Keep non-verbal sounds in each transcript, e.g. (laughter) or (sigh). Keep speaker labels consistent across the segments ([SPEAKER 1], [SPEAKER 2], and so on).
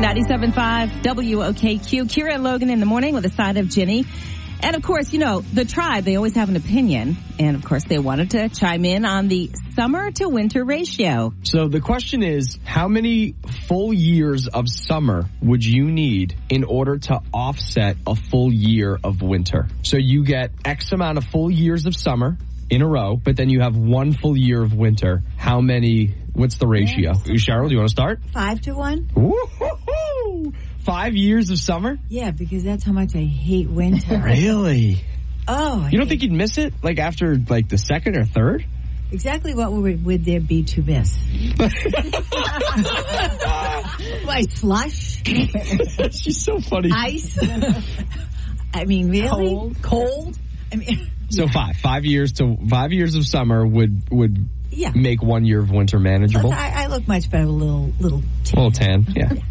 [SPEAKER 1] 97.5 WOKQ. Kira and Logan in the morning with a side of Ginny. And of course, you know, the tribe, they always have an opinion. And of course, they wanted to chime in on the summer to winter ratio.
[SPEAKER 2] So the question is, how many full years of summer would you need in order to offset a full year of winter? So you get X amount of full years of summer in a row, but then you have one full year of winter. How many, what's the ratio? Cheryl, do you want to start?
[SPEAKER 3] Five to one?
[SPEAKER 2] Woo-hoo-hoo! Five years of summer?
[SPEAKER 3] Yeah, because that's how much I hate winter. (laughs)
[SPEAKER 2] Really?
[SPEAKER 3] Oh, I
[SPEAKER 2] You don't think you'd miss it like after like the second or third?
[SPEAKER 3] exactly what would, would there be to miss? (laughs) (laughs) Why slush,
[SPEAKER 2] She's so funny.
[SPEAKER 3] ice? I mean, really
[SPEAKER 1] Cold.
[SPEAKER 3] Cold? I mean,
[SPEAKER 2] So five, five years to five years of summer would would
[SPEAKER 3] yeah.
[SPEAKER 2] make one year of winter manageable.
[SPEAKER 3] I, I look much better, with a little little.
[SPEAKER 2] A little tan, yeah. (laughs)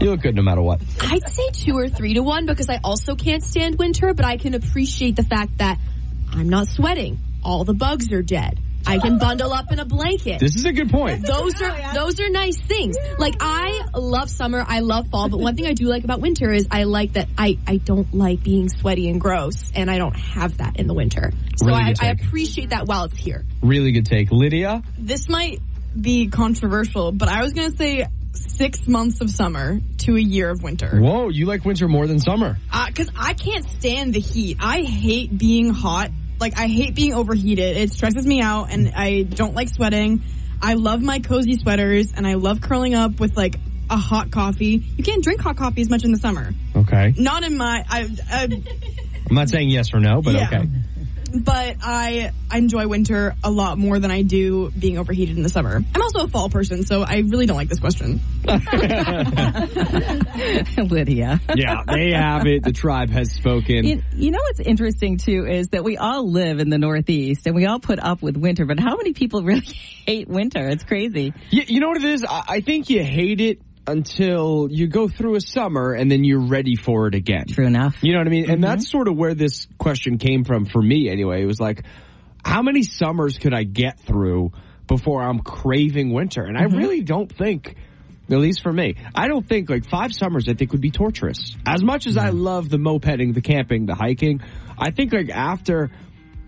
[SPEAKER 2] You look good no matter what.
[SPEAKER 4] I'd say two or three to one because I also can't stand winter, but I can appreciate the fact that I'm not sweating. All the bugs are dead. I can bundle up in a blanket.
[SPEAKER 2] This is a good point.
[SPEAKER 4] those are those are nice things. Like I love summer, I love fall, but one thing I do like about winter is I like that I I don't like being sweaty and gross, and I don't have that in the winter. So
[SPEAKER 2] Really
[SPEAKER 4] I,
[SPEAKER 2] good
[SPEAKER 4] I appreciate that while it's here.
[SPEAKER 2] Really good take. Lydia?
[SPEAKER 5] this might be controversial, but I was going to say six months of summer to a year of winter.
[SPEAKER 2] Whoa, you like winter more than summer.
[SPEAKER 5] Uh, because I can't stand the heat. I hate being hot. Like, I hate being overheated. It stresses me out, and I don't like sweating. I love my cozy sweaters, and I love curling up with, like, a hot coffee. You can't drink hot coffee as much in the summer.
[SPEAKER 2] Okay.
[SPEAKER 5] Not in my... I, I
[SPEAKER 2] I'm not saying yes or no, but
[SPEAKER 5] Yeah.
[SPEAKER 2] okay.
[SPEAKER 5] But I, I enjoy winter a lot more than I do being overheated in the summer. I'm also a fall person, so I really don't like this question. (laughs)
[SPEAKER 1] Lydia.
[SPEAKER 2] Yeah, they have it. The tribe has spoken.
[SPEAKER 1] You, you know what's interesting too is that we all live in the Northeast and we all put up with winter, but how many people really (laughs) hate winter? It's crazy.
[SPEAKER 2] You, you know what it is? I, I think you hate it until you go through a summer and then you're ready for it again.
[SPEAKER 1] True enough.
[SPEAKER 2] You know what I mean? And mm-hmm. that's sort of where this question came from for me anyway. It was like, how many summers could I get through before I'm craving winter? And I mm-hmm. really don't think, at least for me, I don't think like five summers I think would be torturous. As much as I mm-hmm. love the mopeding, the camping, the hiking, I think like after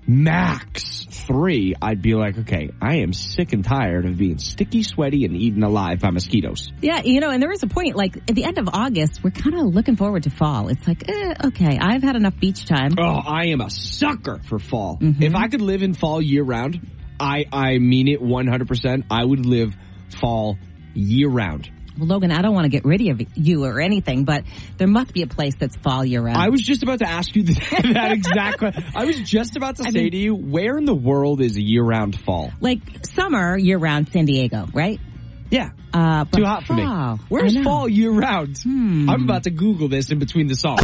[SPEAKER 2] max three, I'd be like, okay, I am sick and tired of being sticky, sweaty, and eaten alive by mosquitoes.
[SPEAKER 1] Yeah, you know, and there is a point, like at the end of August, we're kind of looking forward to fall. It's like, eh, okay, I've had enough beach time.
[SPEAKER 2] Oh, I am a sucker for fall. If I could live in fall year round, I, I mean it 100%. I would live fall year round.
[SPEAKER 1] Well, Logan, I don't want to get rid of you or anything, but there must be a place that's fall year round.
[SPEAKER 2] I was just about to ask you (laughs) that exact question. I was just about to say
[SPEAKER 1] mean-
[SPEAKER 2] to you, where in the world is year round fall?
[SPEAKER 1] like summer year round San Diego, right?
[SPEAKER 2] Yeah.
[SPEAKER 1] Uh, but
[SPEAKER 2] Too hot for me. Where's fall year round? I'm about to Google this in between the songs.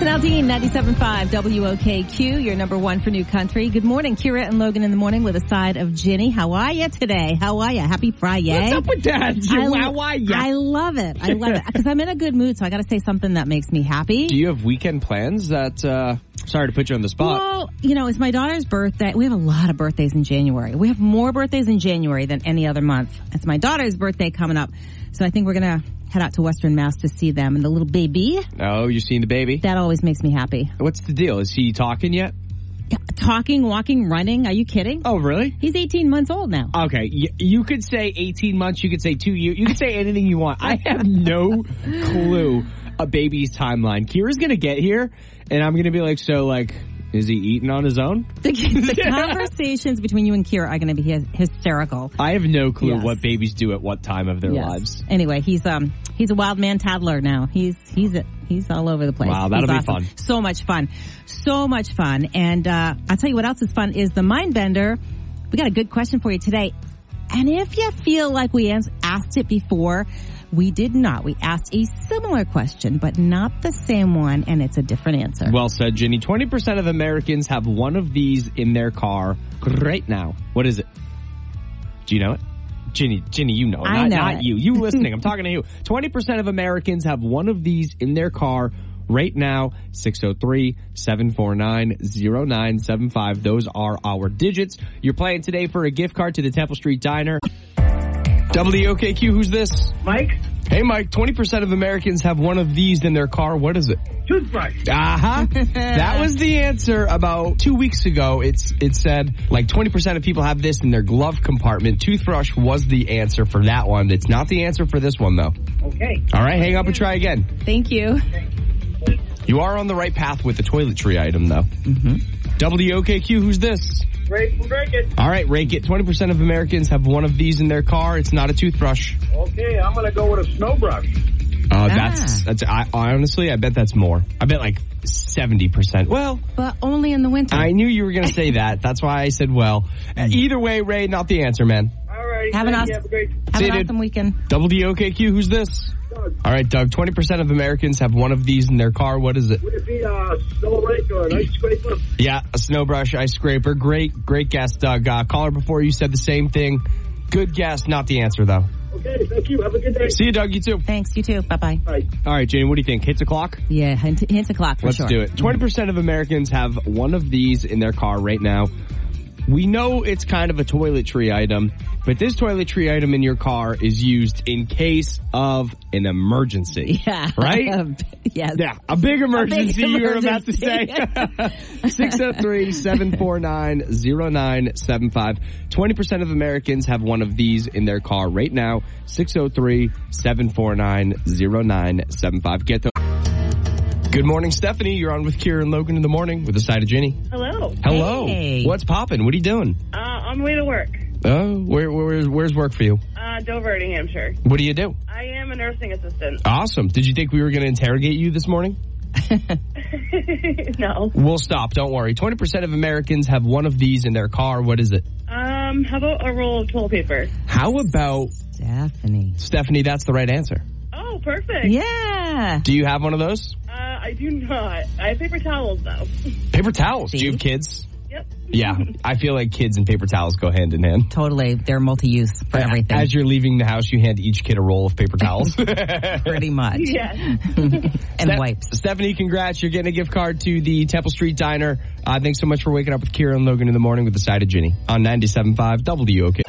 [SPEAKER 1] Jason Aldean, 97.5 WOKQ, your number one for new country. Good morning, Kira and Logan in the morning with a side of Ginny. How are you today? How are you? Happy Friday.
[SPEAKER 2] What's up with that?
[SPEAKER 1] I,
[SPEAKER 2] why, yeah.
[SPEAKER 1] I love it. I love it. (laughs) Because I'm in a good mood, so I got to say something that makes me happy.
[SPEAKER 2] Do you have weekend plans that, uh, sorry to put you on the spot.
[SPEAKER 1] Well, you know, it's my daughter's birthday. We have a lot of birthdays in January. We have more birthdays in January than any other month. It's my daughter's birthday coming up. So I think we're going to head out to Western Mass to see them. And the little baby,
[SPEAKER 2] oh, you seen the baby?
[SPEAKER 1] that always makes me happy.
[SPEAKER 2] What's the deal? Is he talking yet?
[SPEAKER 1] Talking, walking, running. Are you kidding?
[SPEAKER 2] Oh, really?
[SPEAKER 1] He's 18 months old now.
[SPEAKER 2] Okay, y- you could say 18 months, you could say two years, you could say anything you want. I have no (laughs) clue a baby's timeline. Kira's gonna get here, and I'm gonna be like, so like, is he eating on his own?
[SPEAKER 1] The, the (laughs) conversations between you and Kira are going to be hysterical.
[SPEAKER 2] I have no clue
[SPEAKER 1] Yes.
[SPEAKER 2] what babies do at what time of their
[SPEAKER 1] Yes.
[SPEAKER 2] lives.
[SPEAKER 1] Anyway, he's um he's a wild man toddler now. He's he's he's all over the place.
[SPEAKER 2] Wow, that'll
[SPEAKER 1] He's
[SPEAKER 2] be
[SPEAKER 1] awesome.
[SPEAKER 2] fun.
[SPEAKER 1] So much fun, so much fun. And uh, I'll tell you what else is fun is the mind bender. We got a good question for you today. And if you feel like we asked it before, we did not. We asked a similar question, but not the same one, and it's a different answer.
[SPEAKER 2] Well said, Ginny. 20% of Americans have one of these in their car right now. What is it? Do you know it? Ginny, Ginny, you know not,
[SPEAKER 1] know
[SPEAKER 2] not you. You (laughs) listening. I'm talking to you. 20% of Americans have one of these in their car right now. 603-749-0975. Those are our digits. You're playing today for a gift card to the Temple Street Diner. WOKQ, who's this?
[SPEAKER 6] Mike,
[SPEAKER 2] Hey Mike, 20% of Americans have one of these in their car. What is it?
[SPEAKER 6] toothbrush.
[SPEAKER 2] Uh-huh. (laughs) that was the answer about two weeks ago. It's it said like 20% of people have this in their glove compartment. Toothbrush was the answer for that one. It's not the answer for this one though.
[SPEAKER 6] Okay.
[SPEAKER 2] All right, hang up and try again.
[SPEAKER 1] Thank you.
[SPEAKER 2] You are on the right path with the toiletry item though. Mm-hmm. WOKQ, who's this?
[SPEAKER 6] Great from Break It.
[SPEAKER 2] All right, rake it. 20% of Americans have one of these in their car. It's not a toothbrush.
[SPEAKER 6] Okay, I'm gonna go with a snow brush.
[SPEAKER 2] Uh, that's, that's, I, I honestly, I bet that's more. I bet like 70%. Well,
[SPEAKER 1] But only in the winter.
[SPEAKER 2] I knew you were going to say that. That's why I said well. Uh, Either way, Ray, not the answer, man.
[SPEAKER 6] All right.
[SPEAKER 1] Have an awesome-
[SPEAKER 6] Have a great
[SPEAKER 1] Have
[SPEAKER 2] See
[SPEAKER 1] an
[SPEAKER 2] dude.
[SPEAKER 1] awesome weekend.
[SPEAKER 2] Double DOKQ, who's this?
[SPEAKER 6] Doug.
[SPEAKER 2] All right, Doug, 20% of Americans have one of these in their car. What is it?
[SPEAKER 6] Would it be a snow rake or an ice scraper?
[SPEAKER 2] Yeah, a snow brush, ice scraper. Great, great guess, Doug. Uh, caller before you said the same thing. Good guess, not the answer though.
[SPEAKER 6] Okay, thank you. Have a good day.
[SPEAKER 2] See you, Doug. You too.
[SPEAKER 1] Thanks. You too. Bye bye.
[SPEAKER 6] Bye.
[SPEAKER 2] All right, Jane, what do you think? Hits a clock?
[SPEAKER 1] Yeah, hint, hint o'clock for
[SPEAKER 2] Let's
[SPEAKER 1] sure.
[SPEAKER 2] do it. 20% of Americans have one of these in their car right now. We know it's kind of a toiletry item, but this toiletry item in your car is used in case of an emergency. (laughs)
[SPEAKER 1] Yeah.
[SPEAKER 2] Right? (laughs)
[SPEAKER 1] yes.
[SPEAKER 2] Yeah, a big emergency you were about to say.
[SPEAKER 1] emergency. (laughs)
[SPEAKER 2] 603-749-0975. 20% of Americans have one of these in their car right now. 603-749-0975. Get the Good morning, Stephanie. You're on with Kira and Logan in the morning with a side of Ginny.
[SPEAKER 7] Hello.
[SPEAKER 2] Hello.
[SPEAKER 1] Hey.
[SPEAKER 2] What's popping? What are you doing?
[SPEAKER 7] Uh, on the way to work.
[SPEAKER 2] Oh, where, where's, where's work for you?
[SPEAKER 7] Uh, Dover, New Hampshire.
[SPEAKER 2] What do you do?
[SPEAKER 7] I am a nursing assistant.
[SPEAKER 2] Awesome. Did you think we were going to interrogate you this morning? (laughs)
[SPEAKER 7] no.
[SPEAKER 2] We'll stop. Don't worry. 20% of Americans have one of these in their car. What is it?
[SPEAKER 7] Um, how about a roll of toilet paper?
[SPEAKER 2] How about
[SPEAKER 1] Stephanie.
[SPEAKER 2] Stephanie? That's the right answer.
[SPEAKER 7] Oh, perfect.
[SPEAKER 1] Yeah.
[SPEAKER 2] Do you have one of those?
[SPEAKER 7] I do not. I have paper towels though.
[SPEAKER 2] Paper towels. Do you have kids?
[SPEAKER 7] yep.
[SPEAKER 2] Yeah. I feel like kids and paper towels go hand in hand.
[SPEAKER 1] Totally. They're multi-use for everything.
[SPEAKER 2] As you're leaving the house, you hand each kid a roll of paper towels. (laughs)
[SPEAKER 1] pretty much.
[SPEAKER 7] Yes. (laughs)
[SPEAKER 1] and
[SPEAKER 2] Ste-
[SPEAKER 1] wipes.
[SPEAKER 2] Stephanie, congrats. You're getting a gift card to the Temple Street Diner. Uh, thanks so much for waking up with Kira and Logan in the morning with the side of Ginny on 97.5 WOK.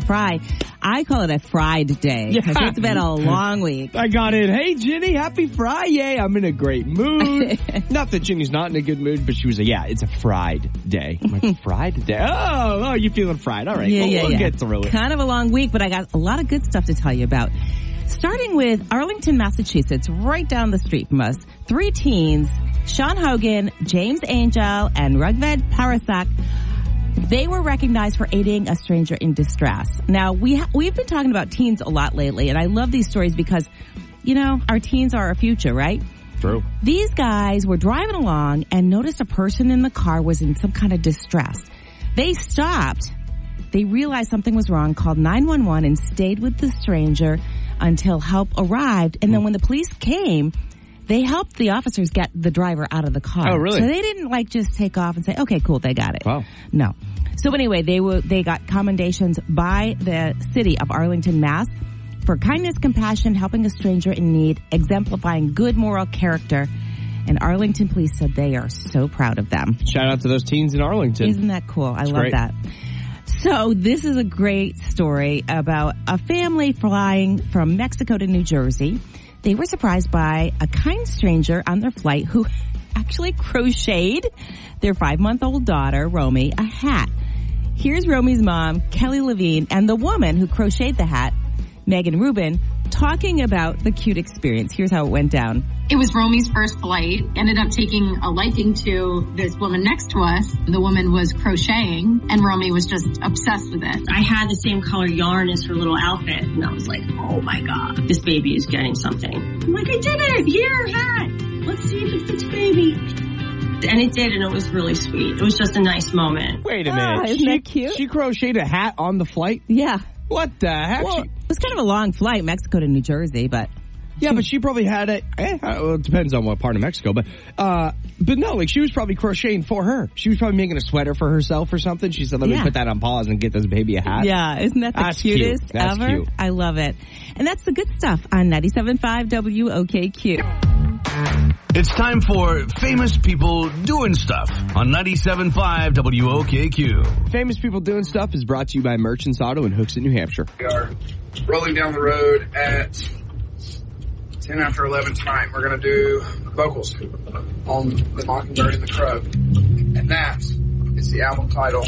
[SPEAKER 1] Fry. I call it a fried day because
[SPEAKER 2] Yeah.
[SPEAKER 1] it's been a (laughs) long week.
[SPEAKER 2] I got it. Hey, Ginny, happy Friday. I'm in a great mood. (laughs) not that Ginny's not in a good mood, but she was like, yeah, it's a fried day. I'm like, (laughs) fried day? Oh, oh, you feeling fried. All right.
[SPEAKER 1] Yeah,
[SPEAKER 2] well,
[SPEAKER 1] yeah,
[SPEAKER 2] we'll
[SPEAKER 1] yeah.
[SPEAKER 2] get through it.
[SPEAKER 1] Kind of a long week, but I got a lot of good stuff to tell you about. Starting with Arlington, Massachusetts, right down the street from us. Three teens, Sean Hogan, James Angel, and Rugved Parasak, they were recognized for aiding a stranger in distress. Now, we ha- we've been talking about teens a lot lately, and I love these stories because, you know, our teens are our future, right?
[SPEAKER 2] True.
[SPEAKER 1] These guys were driving along and noticed a person in the car was in some kind of distress. They stopped. They realized something was wrong, called 911 and stayed with the stranger until help arrived. And then hmm. when the police came, they helped the officers get the driver out of the car.
[SPEAKER 2] Oh, really?
[SPEAKER 1] So they didn't like just take off and say, okay, cool, they got it.
[SPEAKER 2] Wow.
[SPEAKER 1] No. So anyway, they were, they got commendations by the city of Arlington, Mass for kindness, compassion, helping a stranger in need, exemplifying good moral character. And Arlington police said they are so proud of them.
[SPEAKER 2] Shout out to those teens in Arlington.
[SPEAKER 1] Isn't that cool? I love
[SPEAKER 2] great.
[SPEAKER 1] that. So this is a great story about a family flying from Mexico to New Jersey. They were surprised by a kind stranger on their flight who (laughs) actually crocheted their five month old daughter, Romy, a hat. Here's Romy's mom, Kelly Levine, and the woman who crocheted the hat, Megan Rubin, talking about the cute experience. Here's how it went down.
[SPEAKER 8] It was Romy's first flight. Ended up taking a liking to this woman next to us. The woman was crocheting and Romy was just obsessed with it.
[SPEAKER 9] I had the same color yarn as her little outfit, and I was like, oh my god, this baby is getting something. I'm like, I did it! Here, hat! Let's see if it fits baby. And it did, and it was really sweet. It was just a nice moment.
[SPEAKER 2] Wait a
[SPEAKER 1] Ah,
[SPEAKER 2] minute.
[SPEAKER 1] isn't
[SPEAKER 2] she,
[SPEAKER 1] that cute?
[SPEAKER 2] She crocheted a hat on the flight?
[SPEAKER 1] Yeah.
[SPEAKER 2] What the heck?
[SPEAKER 1] Well,
[SPEAKER 2] She-
[SPEAKER 1] it was kind of a long flight, Mexico to New Jersey, but
[SPEAKER 2] Yeah, but she probably had it. Eh, well, it depends on what part of Mexico, but uh, but no, like she was probably crocheting for her. She was probably making a sweater for herself or something. She said, "Let me put that on pause and get this baby a hat."
[SPEAKER 1] Yeah, isn't that the
[SPEAKER 2] That's cute.
[SPEAKER 1] cutest
[SPEAKER 2] That's
[SPEAKER 1] ever?
[SPEAKER 2] cute.
[SPEAKER 1] I love it. And that's the good stuff on 97.5 WOKQ.
[SPEAKER 10] It's time for famous people doing stuff on 97.5 WOKQ.
[SPEAKER 2] Famous people doing stuff is brought to you by Merchants Auto in Hooksett, New Hampshire.
[SPEAKER 11] We are rolling down the road at 10 after 11 tonight. We're going to do vocals on The Mockingbird and the Crow. And that is the album title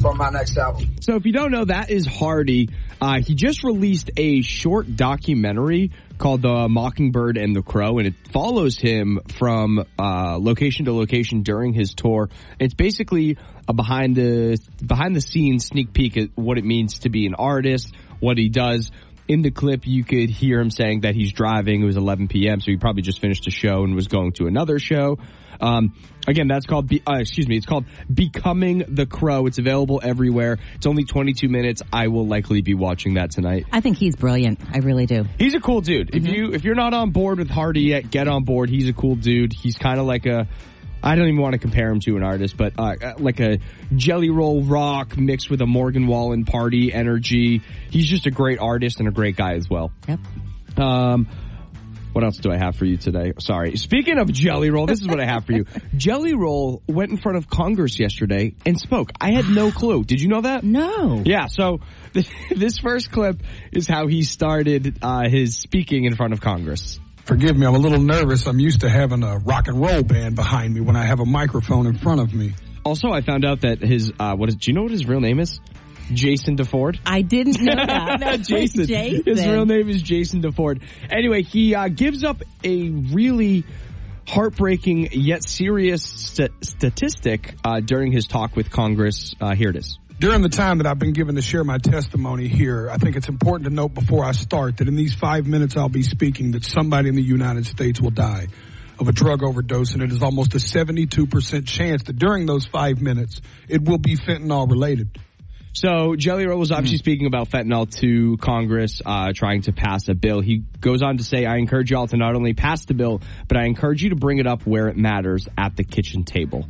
[SPEAKER 11] from my next album.
[SPEAKER 2] So if you don't know, that is Hardy. Uh, he just released a short documentary called The Mockingbird and the Crow, and it follows him from uh, location to location during his tour. It's basically a behind the behind the scenes sneak peek at what it means to be an artist, what he does. In the clip, you could hear him saying that he's driving. It was 11 p.m., so he probably just finished a show and was going to another show. Um, again, that's called, Be- uh, excuse me, it's called Becoming the Crow. It's available everywhere. It's only 22 minutes. I will likely be watching that tonight.
[SPEAKER 1] I think he's brilliant. I really do.
[SPEAKER 2] He's a cool dude. If you if you're not on board with Hardy yet, get on board. He's a cool dude. He's kind of like a I don't even want to compare him to an artist, but uh, uh, like a Jelly Roll Rock mixed with a Morgan Wallen party energy. He's just a great artist and a great guy as well.
[SPEAKER 1] Yep.
[SPEAKER 2] Um, what else do I have for you today? Sorry. Speaking of Jelly Roll, this is what I have for you. (laughs) Jelly Roll went in front of Congress yesterday and spoke. I had no (gasps) clue. Did you know that?
[SPEAKER 1] No.
[SPEAKER 2] Yeah, so (laughs) this first clip is how he started uh, his speaking in front of Congress.
[SPEAKER 12] Forgive me, I'm a little nervous. I'm used to having a rock and roll band behind me when I have a microphone in front of me.
[SPEAKER 2] Also, I found out that his uh, what is? Do you know what his real name is? Jason DeFord.
[SPEAKER 1] I didn't know (laughs) that.
[SPEAKER 2] no, Jason.
[SPEAKER 1] Jason.
[SPEAKER 2] His real name is Jason DeFord. Anyway, he uh, gives up a really heartbreaking yet serious st- statistic uh, during his talk with Congress. Uh, here it is.
[SPEAKER 12] During the time that I've been given to share my testimony here, I think it's important to note before I start that in these five minutes I'll be speaking that somebody in the United States will die of a drug overdose and it is almost a 72% chance that during those five minutes it will be fentanyl related.
[SPEAKER 2] So Jelly Roll was obviously speaking about fentanyl to Congress, uh, trying to pass a bill. He goes on to say, I encourage y'all to not only pass the bill, but I encourage you to bring it up where it matters at the kitchen table.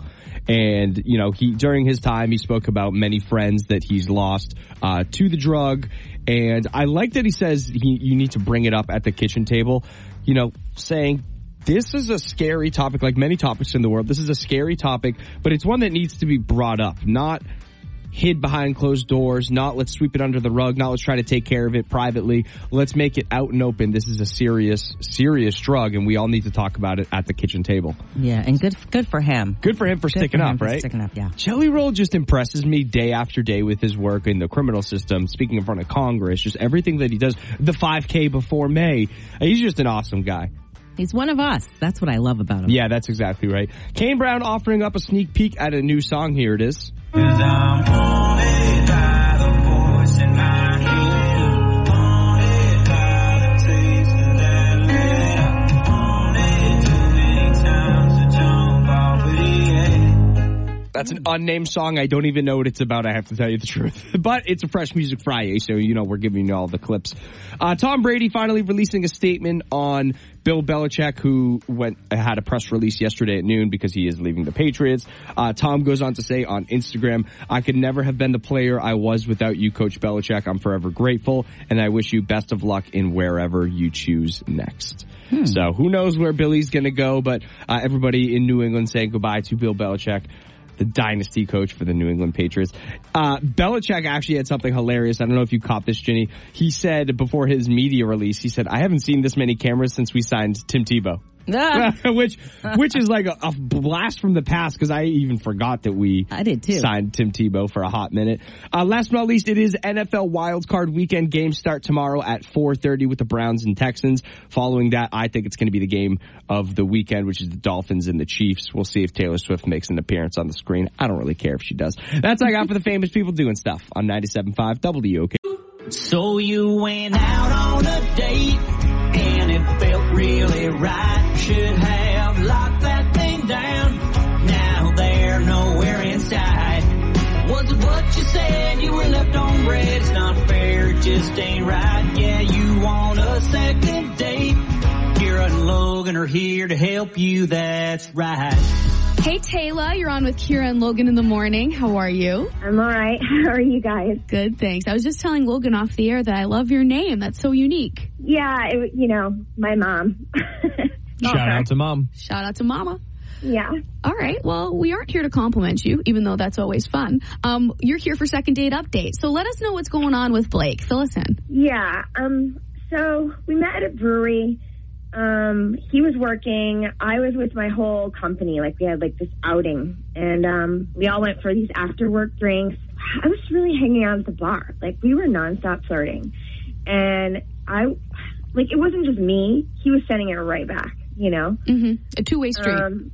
[SPEAKER 2] And, you know, he, during his time, he spoke about many friends that he's lost, uh, to the drug. And I like that he says he, you need to bring it up at the kitchen table, you know, saying, this is a scary topic, like many topics in the world. This is a scary topic, but it's one that needs to be brought up, not hid behind closed doors, not let's sweep it under the rug, not let's try to take care of it privately. Let's make it out and open. This is a serious, serious drug and we all need to talk about it at the kitchen table.
[SPEAKER 1] Yeah, and good good for him.
[SPEAKER 2] Good for him for
[SPEAKER 1] Good
[SPEAKER 2] sticking
[SPEAKER 1] for him
[SPEAKER 2] up,
[SPEAKER 1] for
[SPEAKER 2] right?
[SPEAKER 1] Sticking up, yeah.
[SPEAKER 2] Jelly Roll just impresses me day after day with his work in the criminal system, speaking in front of Congress, just everything that he does. The 5K before May. He's just an awesome guy.
[SPEAKER 1] He's one of us. That's what I love about him.
[SPEAKER 2] Yeah, that's exactly right. Kane Brown offering up a sneak peek at a new song. Here it is. Cause I'm on it. That's an unnamed song. I don't even know what it's about. I have to tell you the truth. (laughs) But it's a Fresh Music Friday, so you know we're giving you all the clips. Uh, Tom Brady finally releasing a statement on Bill Belichick, who went had a press release yesterday at noon because he is leaving the Patriots. Uh, Tom goes on to say on Instagram, "I could never have been the player I was without you, Coach Belichick. I'm forever grateful, and I wish you best of luck in wherever you choose next." So who knows where Billy's going to go? But uh, everybody in New England saying goodbye to Bill Belichick the dynasty coach for the New England Patriots. Uh, Belichick actually had something hilarious. I don't know if you caught this, Ginny. He said before his media release, he said, I haven't seen this many cameras since we signed Tim Tebow.
[SPEAKER 1] Ah. (laughs)
[SPEAKER 2] which, which is like a, a blast from the past because I even forgot that we
[SPEAKER 1] I did too.
[SPEAKER 2] signed Tim Tebow for a hot minute. Uh, last but not least, it is NFL wildcard weekend. Games start tomorrow at 4.30 with the Browns and Texans. Following that, I think it's going to be the game of the weekend, which is the Dolphins and the Chiefs. We'll see if Taylor Swift makes an appearance on the screen. I don't really care if she does. That's all I got for the famous people doing stuff on 97.5 WOK.
[SPEAKER 13] So you went out on a date and it felt really right. Should have locked that thing down. Now they're nowhere inside. Was it what you said? You were left on red. It's not fair just ain't right. Yeah, you want a second date. Kira and Logan are here to help you. That's right.
[SPEAKER 14] Hey Taylor, you're on with Kira and Logan in the morning. How are you?
[SPEAKER 15] I'm all right. (laughs) How are you guys?
[SPEAKER 14] Good, thanks. I was just telling Logan off the air that I love your name. That's so unique.
[SPEAKER 15] Yeah, it, you know, my mom. (laughs)
[SPEAKER 2] Shout out to mom.
[SPEAKER 14] Shout out to Mama.
[SPEAKER 15] Yeah.
[SPEAKER 14] All right. Well, we aren't here to compliment you, even though that's always fun. Um, you're here for second date update. So let us know what's going on with Blake. Fill us in.
[SPEAKER 15] Yeah. Um. So we met at a brewery. Um. He was working. I was with my whole company. Like we had like this outing, and um, we all went for these after work drinks. I was really hanging out at the bar. Like we were nonstop flirting, and I, like it wasn't just me. He was sending it right back. You know.
[SPEAKER 14] Mm-hmm. A two way street.
[SPEAKER 15] Um,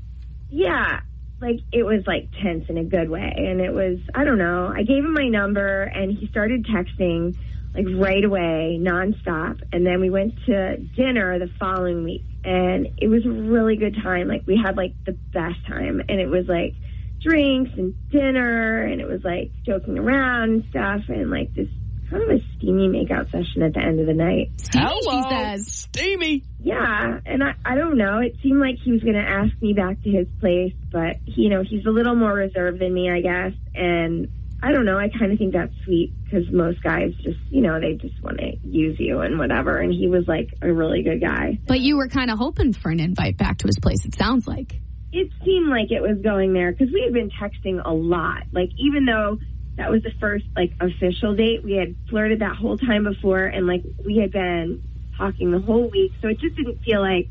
[SPEAKER 15] yeah, like it was like tense in a good way, and it was I don't know. I gave him my number, and he started texting like right away, nonstop, and then we went to dinner the following week, and it was a really good time. Like we had like the best time, and it was like drinks and dinner, and it was like joking around and stuff, and like this kind of a steamy makeout session at the end of the night.
[SPEAKER 14] Hello. She says.
[SPEAKER 2] Steamy.
[SPEAKER 15] Yeah, and I, I don't know. It seemed like he was going to ask me back to his place, but you know, he's a little more reserved than me, I guess. And I don't know. I kind of think that's sweet because most guys just, you know, they just want to use you and whatever. And he was like a really good guy.
[SPEAKER 14] But you were kind of hoping for an invite back to his place. It sounds like.
[SPEAKER 15] It seemed like it was going there because we had been texting a lot. Like even though that was the first like official date, we had flirted that whole time before, and like we had been talking the whole week. So it just didn't feel like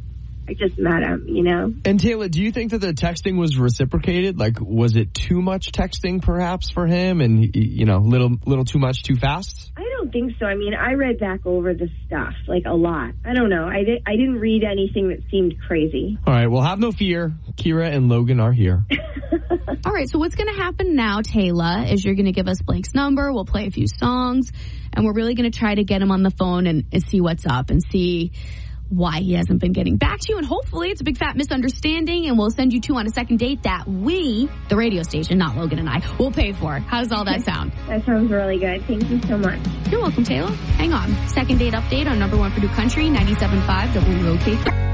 [SPEAKER 15] I just met him, you know?
[SPEAKER 2] And Taylor, do you think that the texting was reciprocated? Like, was it too much texting, perhaps, for him, and you know, little little too much, too fast?
[SPEAKER 15] I don't think so. I mean, I read back over the stuff like a lot. I don't know. I did. I didn't read anything that seemed crazy.
[SPEAKER 2] All right. Well, have no fear. Kira and Logan are here. (laughs)
[SPEAKER 14] All right. So what's going to happen now, Taylor, is you're going to give us Blake's number. We'll play a few songs, and we're really going to try to get him on the phone and, and see what's up and see why he hasn't been getting back to you. And hopefully it's a big fat misunderstanding and we'll send you two on a second date that we, the radio station, not Logan and I, will pay for. How does all that sound? (laughs)
[SPEAKER 15] That sounds really good. Thank you so much.
[SPEAKER 14] You're welcome, Taylor. Hang on. Second date update on number one for New Country, 97.5 WOK.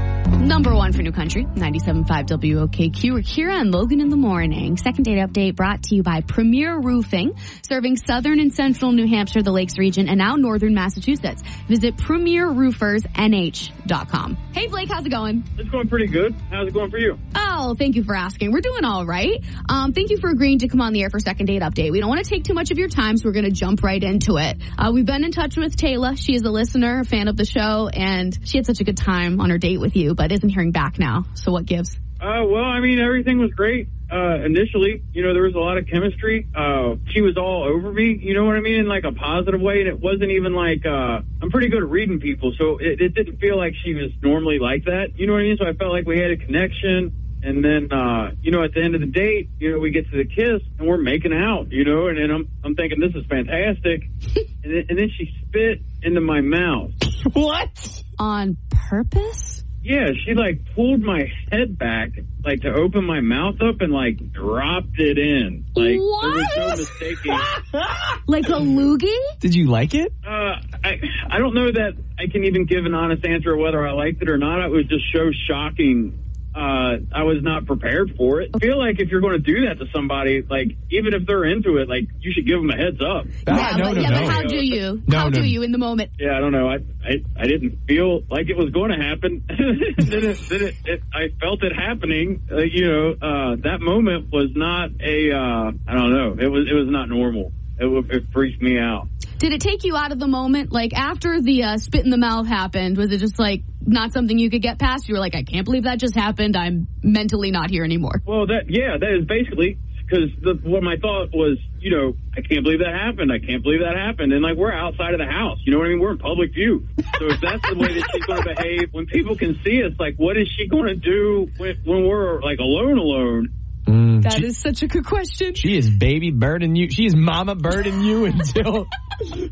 [SPEAKER 14] Number one for New Country, 97.5 WOKQ. We're Kira and Logan in the morning. Second date update brought to you by Premier Roofing, serving southern and central New Hampshire, the Lakes region, and now northern Massachusetts. Visit premierroofersnh.com. Hey Blake, how's it going?
[SPEAKER 6] It's going pretty good. How's it going for you?
[SPEAKER 14] Oh, thank you for asking. We're doing all right. Um, thank you for agreeing to come on the air for second date update. We don't want to take too much of your time, so we're going to jump right into it. Uh, we've been in touch with Taylor. She is a listener, a fan of the show, and she had such a good time on her date with you, but isn't hearing back now. So what gives?
[SPEAKER 6] Uh, well, I mean, everything was great. Uh, initially, you know, there was a lot of chemistry. Uh, she was all over me, you know what I mean, in like a positive way. And it wasn't even like, uh, I'm pretty good at reading people. So it, it didn't feel like she was normally like that. You know what I mean? So I felt like we had a connection. And then, uh, you know, at the end of the date, you know, we get to the kiss and we're making out, you know, and then I'm, I'm thinking this is fantastic. (laughs) and, then, and then she spit into my mouth.
[SPEAKER 2] What?
[SPEAKER 14] On purpose?
[SPEAKER 6] Yeah, she like pulled my head back, like to open my mouth up and like dropped it in. Like
[SPEAKER 14] what?
[SPEAKER 6] there was no mistaking. (laughs)
[SPEAKER 14] like a loogie?
[SPEAKER 2] Did you like it?
[SPEAKER 6] Uh, I I don't know that I can even give an honest answer whether I liked it or not. It was just so shocking. Uh, I was not prepared for it. I feel like if you're going to do that to somebody, like even if they're into it, like you should give them a heads up.
[SPEAKER 14] yeah,
[SPEAKER 2] no,
[SPEAKER 14] but,
[SPEAKER 2] no,
[SPEAKER 14] yeah,
[SPEAKER 2] no.
[SPEAKER 14] but how do you?
[SPEAKER 2] No,
[SPEAKER 14] how
[SPEAKER 2] no.
[SPEAKER 14] do you in the moment?
[SPEAKER 6] Yeah, I don't know. I I, I didn't feel like it was going to happen. (laughs) then it, then it, it, I felt it happening. Uh, you know, uh, that moment was not a. Uh, I don't know. It was it was not normal. It, it freaked me out.
[SPEAKER 14] Did it take you out of the moment? Like after the uh, spit in the mouth happened, was it just like not something you could get past? You were like, I can't believe that just happened. I'm mentally not here anymore.
[SPEAKER 6] Well, that yeah, that is basically because what my thought was. You know, I can't believe that happened. I can't believe that happened. And like we're outside of the house. You know what I mean? We're in public view. So if that's the way that she's going to behave when people can see us, like what is she going to do when, when we're like alone, alone?
[SPEAKER 2] Mm,
[SPEAKER 14] That
[SPEAKER 2] she,
[SPEAKER 14] is such a good question.
[SPEAKER 2] she is baby birding you. She is mama birding you (laughs) until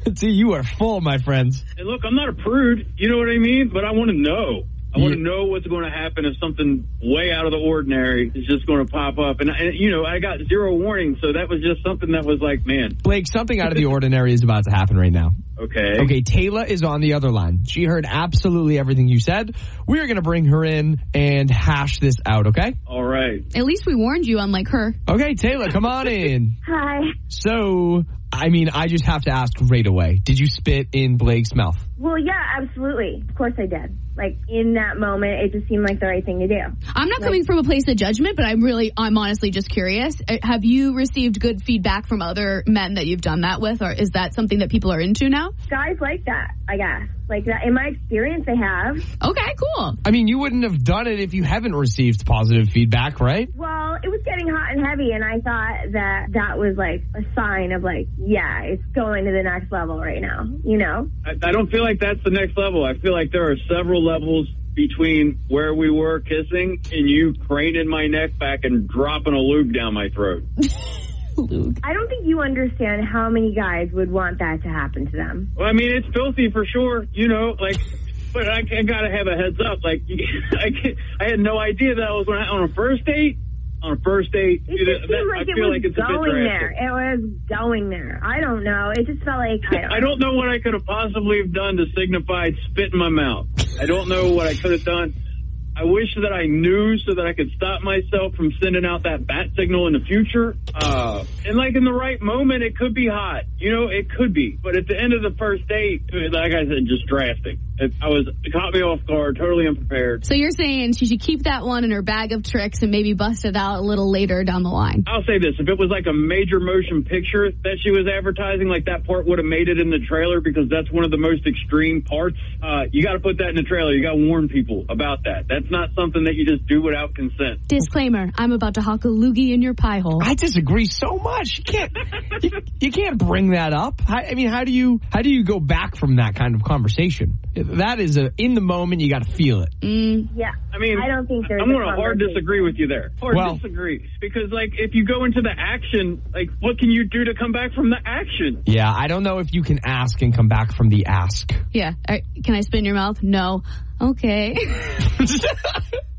[SPEAKER 2] until you are full, my friends.
[SPEAKER 6] And look, I'm not a prude. You know what I mean? But I want to know. I want to know what's going to happen if something way out of the ordinary is just going to pop up. And, and you know, I got zero warning, so that was just something that was like, man,
[SPEAKER 2] Blake, something out of the ordinary is about to happen right now.
[SPEAKER 6] okay.
[SPEAKER 2] Okay, Taylor is on the other line. She heard absolutely everything you said. We are going to bring her in and hash this out, okay?
[SPEAKER 6] All right.
[SPEAKER 14] At least we warned you, unlike her.
[SPEAKER 2] Okay, Taylor, come on in. (laughs)
[SPEAKER 15] Hi.
[SPEAKER 2] So, I mean, I just have to ask right away. Did you spit in Blake's mouth?
[SPEAKER 15] Well, yeah, absolutely. Of course I did. Like in that moment, it just seemed like the right thing to do.
[SPEAKER 14] I'm not coming from a place of judgment, but I'm really, I'm honestly just curious. Uh, Have you received good feedback from other men that you've done that with, or is that something that people are into now?
[SPEAKER 15] Guys like that, I guess. Like that, in my experience, they have.
[SPEAKER 14] Okay, cool.
[SPEAKER 2] I mean, you wouldn't have done it if you haven't received positive feedback, right?
[SPEAKER 15] Well, it was getting hot and heavy, and I thought that that was like a sign of like, yeah, it's going to the next level right now. You know?
[SPEAKER 6] I, I don't feel like that's the next level. I feel like there are several levels between where we were kissing and you craning my neck back and dropping a lube down my throat. (laughs) (laughs)
[SPEAKER 15] I don't think you understand how many guys would want that to happen to them.
[SPEAKER 6] Well, I mean, it's filthy for sure, you know, like, but I, I gotta have a heads up. Like, (laughs) I, I had no idea that was when I, on a first date. On a first date,
[SPEAKER 15] It
[SPEAKER 6] dude,
[SPEAKER 15] just
[SPEAKER 6] that-
[SPEAKER 15] seemed like
[SPEAKER 6] I
[SPEAKER 15] it was
[SPEAKER 6] like it's
[SPEAKER 15] going there. It was going there. I don't know. It just felt like I don't,
[SPEAKER 6] I don't know what I could have possibly have done to signify spit in my mouth. I don't know what I could have done. I wish that I knew so that I could stop myself from sending out that bat signal in the future. Uh, and like in the right moment, it could be hot. You know, it could be. But at the end of the first date, like I said, just drastic. It, I was, it caught me off guard, totally unprepared.
[SPEAKER 14] So you're saying she should keep that one in her bag of tricks and maybe bust it out a little later down the line.
[SPEAKER 6] I'll say this: if it was like a major motion picture that she was advertising, like that part would have made it in the trailer because that's one of the most extreme parts. Uh, you got to put that in the trailer. You got to warn people about that. That's not something that you just do without consent.
[SPEAKER 14] Disclaimer: I'm about to hawk a loogie in your pie hole.
[SPEAKER 2] I disagree so much. You can't, you, you can't bring that up. How, I mean, how do you, how do you go back from that kind of conversation? That is a, in the moment, you got to feel it.
[SPEAKER 14] Mm.
[SPEAKER 15] Yeah.
[SPEAKER 6] I mean,
[SPEAKER 15] I don't think there's
[SPEAKER 6] I'm
[SPEAKER 15] a
[SPEAKER 6] going to hard disagree with you there. Hard
[SPEAKER 2] Well-
[SPEAKER 6] disagree because, like, if you go into the action, like, what can you do to come back from the action?
[SPEAKER 2] Yeah, I don't know if you can ask and come back from the ask.
[SPEAKER 14] Yeah. All right, Can I spin your mouth? No. Okay. (laughs)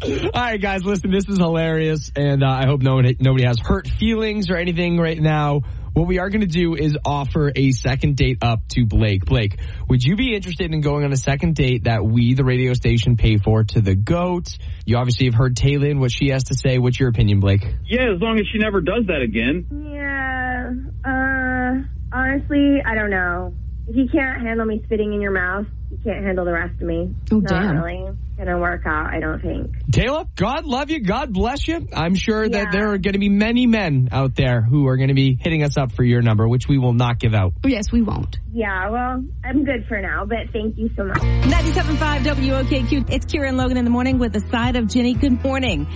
[SPEAKER 2] All right, guys, listen, this is hilarious, and uh, I hope no one, nobody has hurt feelings or anything right now. What we are going to do is offer a second date up to Blake. Blake, would you be interested in going on a second date that we, the radio station, pay for to the GOAT? You obviously have heard Taylor and what she has to say. What's your opinion, Blake?
[SPEAKER 6] Yeah, as long as she never does that again.
[SPEAKER 15] Yeah. Uh, honestly, I don't know. If you can't handle me spitting in your mouth, you can't handle the rest of me.
[SPEAKER 14] Oh,
[SPEAKER 15] Not
[SPEAKER 14] damn.
[SPEAKER 15] really gonna work out, I don't think.
[SPEAKER 2] Taylor, God love you. God bless you. I'm sure that there are going to be many men out there who are going to be hitting us up for your number, which we will not give out.
[SPEAKER 14] Oh, yes, we won't.
[SPEAKER 15] Yeah, well, I'm good for now, but thank you so much.
[SPEAKER 1] 97.5 WOKQ. It's Kira and Logan in the morning with the side of Ginny. Good morning.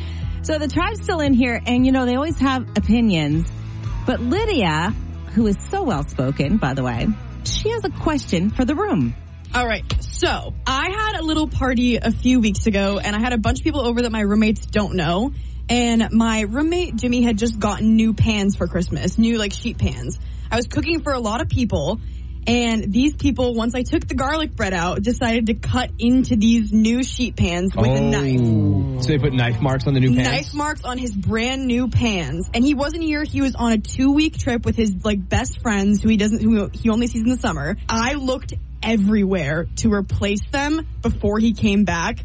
[SPEAKER 1] So the tribe's still in here and you know, they always have opinions, but Lydia, who is so well spoken, by the way, she has a question for the room.
[SPEAKER 5] All right. So I had a little party a few weeks ago and I had a bunch of people over that my roommates don't know. And my roommate Jimmy had just gotten new pans for Christmas, new like sheet pans. I was cooking for a lot of people and these people, once I took the garlic bread out, decided to cut into these new sheet pans with a knife.
[SPEAKER 2] Oh. So they put knife marks on the new pants?
[SPEAKER 5] Knife marks on his brand new pans. And he wasn't here. He was on a two week trip with his like best friends who he doesn't, who he only sees in the summer. I looked everywhere to replace them before he came back.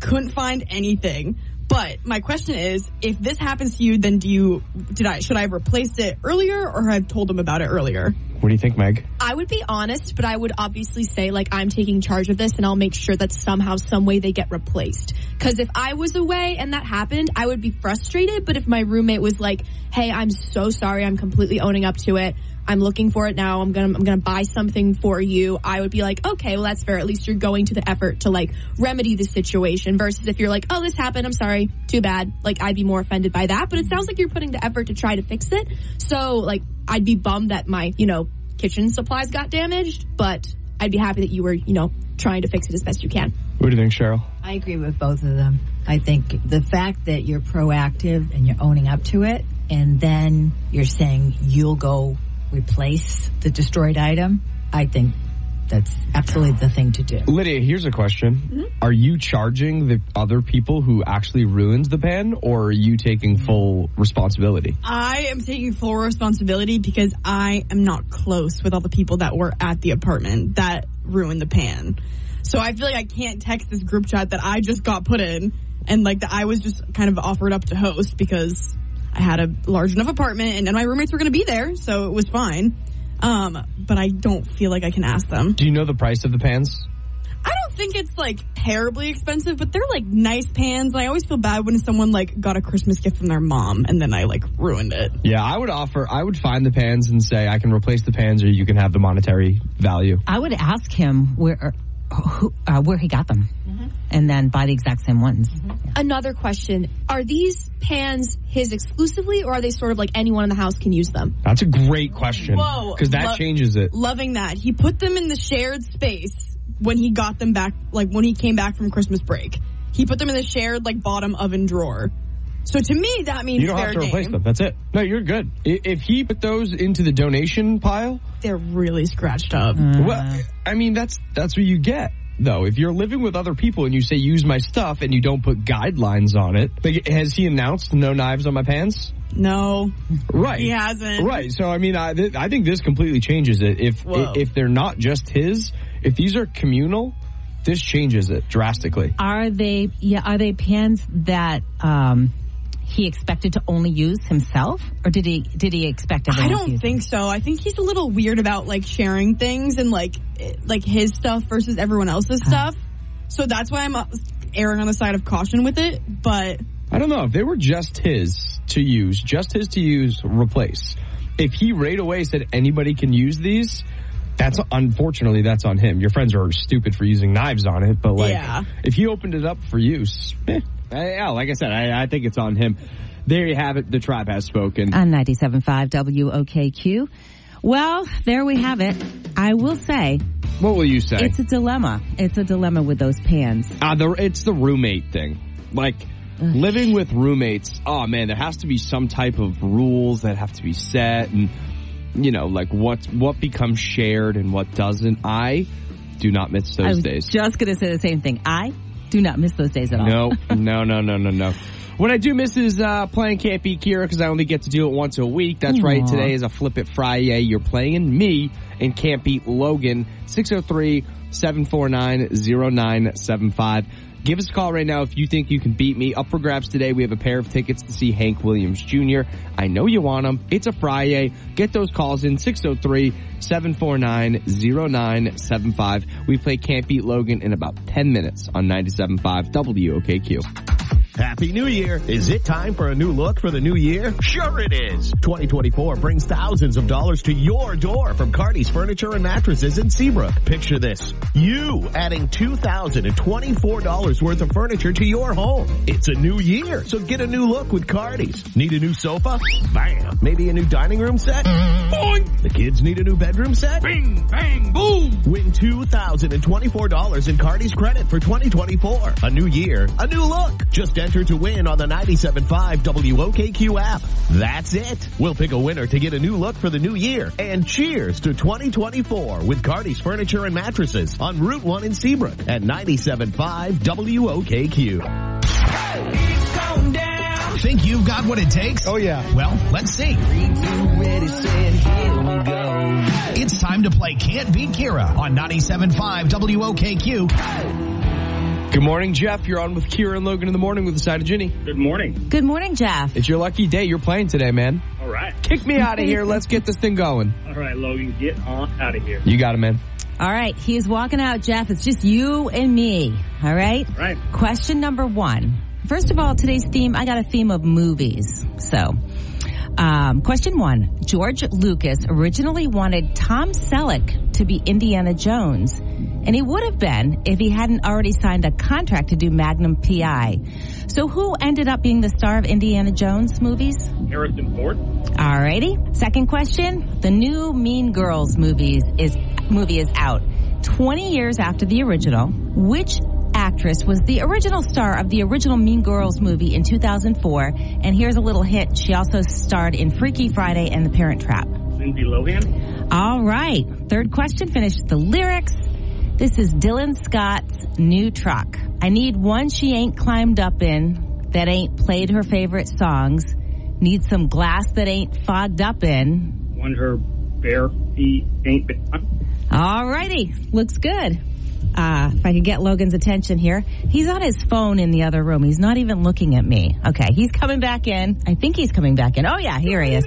[SPEAKER 5] Couldn't find anything. But my question is, if this happens to you, then do you, did I, should I have replaced it earlier or have told him about it earlier?
[SPEAKER 2] What do you think, Meg?
[SPEAKER 4] I would be honest, but I would obviously say like I'm taking charge of this and I'll make sure that somehow, some way they get replaced. Cause if I was away and that happened, I would be frustrated. But if my roommate was like, Hey, I'm so sorry. I'm completely owning up to it. I'm looking for it now. I'm gonna, I'm gonna buy something for you. I would be like, okay, well that's fair. At least you're going to the effort to like remedy the situation versus if you're like, oh, this happened. I'm sorry. Too bad. Like I'd be more offended by that. But it sounds like you're putting the effort to try to fix it. So like I'd be bummed that my, you know, kitchen supplies got damaged, but I'd be happy that you were, you know, trying to fix it as best you can.
[SPEAKER 2] What do you think, Cheryl?
[SPEAKER 3] I agree with both of them. I think the fact that you're proactive and you're owning up to it, and then you're saying you'll go replace the destroyed item, I think that's absolutely the thing to do.
[SPEAKER 2] Lydia, here's a question. Mm-hmm. Are you charging the other people who actually ruined the pan or are you taking full responsibility?
[SPEAKER 5] I am taking full responsibility because I am not close with all the people that were at the apartment that ruined the pan. So I feel like I can't text this group chat that I just got put in and like that I was just kind of offered up to host because I had a large enough apartment and, and my roommates were going to be there, so it was fine. Um, but I don't feel like I can ask them.
[SPEAKER 2] Do you know the price of the pans?
[SPEAKER 5] I don't think it's like terribly expensive, but they're like nice pans. And I always feel bad when someone like got a Christmas gift from their mom and then I like ruined it.
[SPEAKER 2] Yeah, I would offer, I would find the pans and say, I can replace the pans or you can have the monetary value.
[SPEAKER 1] I would ask him where who, uh, where he got them, and then buy the exact same ones.
[SPEAKER 4] Another question. Are these pans his exclusively or are they sort of like anyone in the house can use them?
[SPEAKER 2] That's a great question.
[SPEAKER 5] Whoa.
[SPEAKER 2] Because that
[SPEAKER 5] Lo-
[SPEAKER 2] changes it.
[SPEAKER 5] Loving that. He put them in the shared space when he got them back, like when he came back from Christmas break. He put them in the shared like bottom oven drawer. So to me, that means
[SPEAKER 2] You don't
[SPEAKER 5] fair
[SPEAKER 2] have to replace them. That's it. No, you're good. If he put those into the donation pile,
[SPEAKER 5] They're really scratched up.
[SPEAKER 2] well, I mean, that's that's what you get. Though, if you're living with other people and you say use my stuff and you don't put guidelines on it, like, has he announced no knives on my pants?
[SPEAKER 5] No,
[SPEAKER 2] Right.
[SPEAKER 5] he hasn't.
[SPEAKER 2] Right. So I mean, I th- I think this completely changes it. If
[SPEAKER 5] Whoa.
[SPEAKER 2] if they're not just his, if these are communal, this changes it drastically.
[SPEAKER 1] Are they? Yeah, are they pans that um, he expected to only use himself, or did he did he expect to?
[SPEAKER 5] I don't
[SPEAKER 1] use
[SPEAKER 5] think so. I think he's a little weird about like sharing things and like like his stuff versus everyone else's stuff. So that's why I'm uh, erring on the side of caution with it. But
[SPEAKER 2] I don't know if they were just his to use, just his to use, replace. If he right away said anybody can use these, that's unfortunately that's on him. Your friends are stupid for using knives on it, but like
[SPEAKER 5] Yeah.
[SPEAKER 2] if he opened it up for use, eh, I- yeah, like I said, I, I think it's on him. There you have it. The tribe has spoken.
[SPEAKER 1] on 97.5 WOKQ. Well, there we have it. I will say
[SPEAKER 2] What will you say?
[SPEAKER 1] it's a dilemma. It's a dilemma with those pans.
[SPEAKER 2] Uh, the, it's the roommate thing. Like, living with roommates, oh man, there has to be some type of rules that have to be set and, you know, like what, what becomes shared and what doesn't. I do not miss
[SPEAKER 1] I
[SPEAKER 2] those
[SPEAKER 1] was
[SPEAKER 2] days.
[SPEAKER 1] just going to say the same thing. I do not miss those days at all.
[SPEAKER 2] No, (laughs) no, no, no, no, no. What I do miss is uh, playing Can't Beat Kira because I only get to do it once a week. That's right. Today is a Flip It Friday. You're playing me and Can't Beat Logan. 603-749-0975. Give us a call right now if you think you can beat me. Up for grabs today. We have a pair of tickets to see Hank Williams Jr. I know you want them. It's a Friday. Get those calls in 603-749-0975. We play Can't Beat Logan in about 10 minutes on 97.5 WOKQ.
[SPEAKER 16] Happy New Year! Is it time for a new look for the new year? Sure it is! 2024 brings thousands of dollars to your door from Cardi's Furniture and Mattresses in Seabrook. Picture this. You adding $2,024 worth of furniture to your home. It's a new year, so get a new look with Cardi's. Need a new sofa? Bam! Maybe a new dining room set? Boing! The kids need a new bedroom set? Bing! Bang! Boom! Win $2,024 in Cardi's credit for 2024. A new year, a new look. Just enter to win on the 97.5 WOKQ app. That's it. We'll pick a winner to get a new look for the new year. And cheers to 2024 with Cardi's Furniture and Mattresses on Route 1 in Seabrook at 97.5 WOKQ.
[SPEAKER 17] Think you've got what it takes? Oh yeah. Well, let's see. It's time to play Can't Beat Kira on 97.5 WOKQ.
[SPEAKER 2] Good morning, Jeff. You're on with Kira and Logan in the morning with the side of Ginny.
[SPEAKER 18] Good morning.
[SPEAKER 1] Good morning, Jeff.
[SPEAKER 2] It's your lucky day. You're playing today, man.
[SPEAKER 18] All right.
[SPEAKER 2] Kick me out of here. Let's get this thing going. (laughs)
[SPEAKER 18] All right, Logan, get on out of here.
[SPEAKER 2] You got it, man.
[SPEAKER 1] All right, he's walking out, Jeff. It's just you and me. All right?
[SPEAKER 18] Right.
[SPEAKER 1] Question number one. First of all, today's theme, I got a theme of movies. So, um, question one. George Lucas originally wanted Tom Selleck to be Indiana Jones. And he would have been if he hadn't already signed a contract to do Magnum PI. So who ended up being the star of Indiana Jones movies?
[SPEAKER 18] Harrison Ford.
[SPEAKER 1] Alrighty. Second question. The new Mean Girls movies is movie is out. 20 years after the original. Which actress was the original star of the original Mean Girls movie in 2004? And here's a little hint. She also starred in Freaky Friday and The Parent Trap.
[SPEAKER 18] Lindsay Lohan.
[SPEAKER 1] All right. Third question. Finish the lyrics. This is Dylan Scott's new truck. I need one she ain't climbed up in that ain't played her favorite songs. Need some glass that ain't fogged up in.
[SPEAKER 18] One her bare feet ain't been.
[SPEAKER 1] All righty. Looks good. Uh, if I could get Logan's attention here. He's on his phone in the other room. He's not even looking at me. Okay, he's coming back in. I think he's coming back in. Oh yeah, here he is.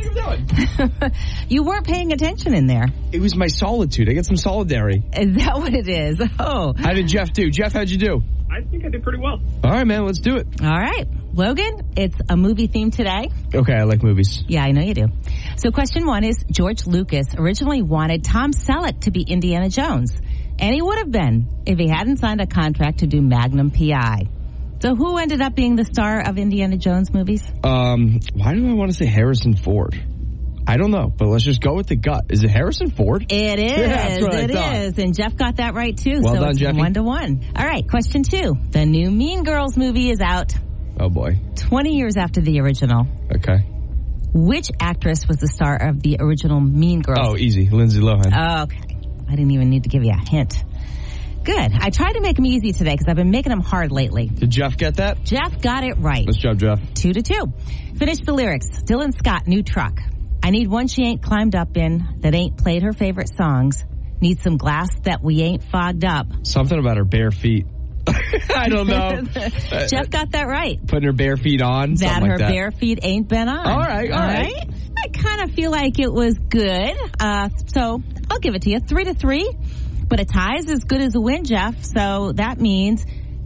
[SPEAKER 1] you (laughs) weren't paying attention in there.
[SPEAKER 2] It was my solitude. I get some solidary.
[SPEAKER 1] Is that what it is? (laughs) Oh.
[SPEAKER 2] How did Jeff do? Jeff, how'd you do?
[SPEAKER 18] I think I did pretty well.
[SPEAKER 2] All right, man, let's do it.
[SPEAKER 1] All right. Logan, it's a movie theme today.
[SPEAKER 2] Okay, I like movies.
[SPEAKER 1] Yeah, I know you do. So question one is George Lucas originally wanted Tom Selleck to be Indiana Jones. And he would have been if he hadn't signed a contract to do Magnum PI. So who ended up being the star of Indiana Jones movies?
[SPEAKER 2] Um, why do I want to say Harrison Ford? I don't know, but let's just go with the gut. Is it Harrison Ford?
[SPEAKER 1] It is.
[SPEAKER 2] Yeah, that's what I
[SPEAKER 1] It is. And Jeff got that right too.
[SPEAKER 2] Well
[SPEAKER 1] so
[SPEAKER 2] done,
[SPEAKER 1] it's
[SPEAKER 2] Jeffy.
[SPEAKER 1] one to one. All right. Question two. The new Mean Girls movie is out
[SPEAKER 2] Oh boy.
[SPEAKER 1] 20 years after the original.
[SPEAKER 2] Okay.
[SPEAKER 1] Which actress was the star of the original Mean Girls?
[SPEAKER 2] Oh, easy. Lindsay Lohan.
[SPEAKER 1] Okay. I didn't even need to give you a hint. Good. I tried to make them easy today because I've been making them hard lately.
[SPEAKER 2] Did Jeff get that?
[SPEAKER 1] Jeff got it right.
[SPEAKER 2] Nice job, Jeff.
[SPEAKER 1] Two to two. Finish the lyrics. Dylan Scott, new truck. I need one she ain't climbed up in that ain't played her favorite songs. Need some glass that we ain't fogged up.
[SPEAKER 2] Something about her bare feet. (laughs) I don't know. (laughs)
[SPEAKER 1] Jeff got that right.
[SPEAKER 2] Putting her bare feet on.
[SPEAKER 1] That her
[SPEAKER 2] like that.
[SPEAKER 1] bare feet ain't been on.
[SPEAKER 2] All right, all right.
[SPEAKER 1] I kind of feel like it was good. Uh, so I'll give it to you. Three to three. But a tie is as good as a win, Jeff. So that means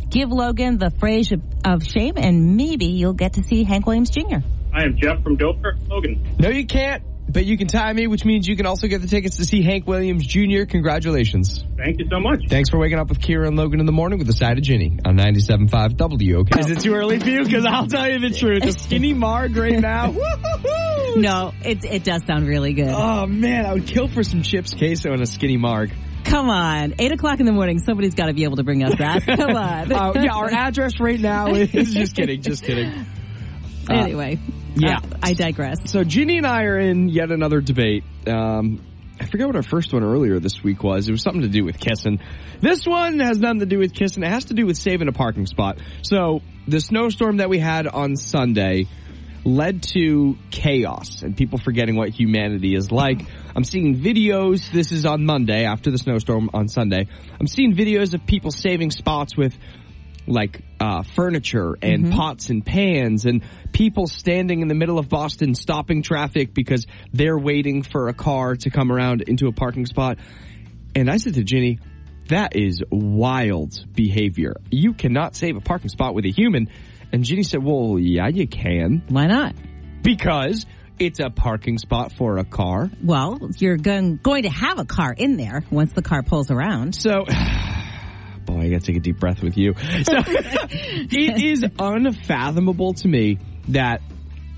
[SPEAKER 1] give Logan the phrase of, of shame and maybe you'll get to see Hank Williams Jr.
[SPEAKER 18] I am Jeff from Dover, Logan.
[SPEAKER 2] No, you can't. But you can tie me, which means you can also get the tickets to see Hank Williams Jr. Congratulations.
[SPEAKER 18] Thank you so much.
[SPEAKER 2] Thanks for waking up with Kira and Logan in the morning with the side of Ginny on 97.5 WOK. Is it too early for you? Because I'll tell you the truth. A skinny Marg right now. (laughs)
[SPEAKER 1] No, it, it does sound really good.
[SPEAKER 2] Oh, man. I would kill for some chips, queso, and a skinny Marg.
[SPEAKER 1] Come on. Eight o'clock in the morning. Somebody's got to be able to bring us that. (laughs) Come on.
[SPEAKER 2] Uh, yeah, our address right now is just kidding, just kidding. (laughs) Uh,
[SPEAKER 1] anyway.
[SPEAKER 2] Yeah.
[SPEAKER 1] uh, I digress.
[SPEAKER 2] So Ginny and I are in yet another debate. Um, I forget what our first one earlier this week was. It was something to do with kissing. This one has nothing to do with kissing. It has to do with saving a parking spot. So the snowstorm that we had on Sunday led to chaos and people forgetting what humanity is like. I'm seeing videos. This is on Monday after the snowstorm on Sunday. I'm seeing videos of people saving spots with like uh, furniture and
[SPEAKER 1] Mm-hmm.
[SPEAKER 2] pots and pans and people standing in the middle of Boston stopping traffic because they're waiting for a car to come around into a parking spot. And I said to Ginny, that is wild behavior. You cannot save a parking spot with a human. And Ginny said, well, yeah, you can.
[SPEAKER 1] Why not?
[SPEAKER 2] Because it's a parking spot for a car.
[SPEAKER 1] Well, you're going, going to have a car in there once the car pulls around.
[SPEAKER 2] So, (sighs) boy, I gotta take a deep breath with you. So, (laughs) it is unfathomable to me that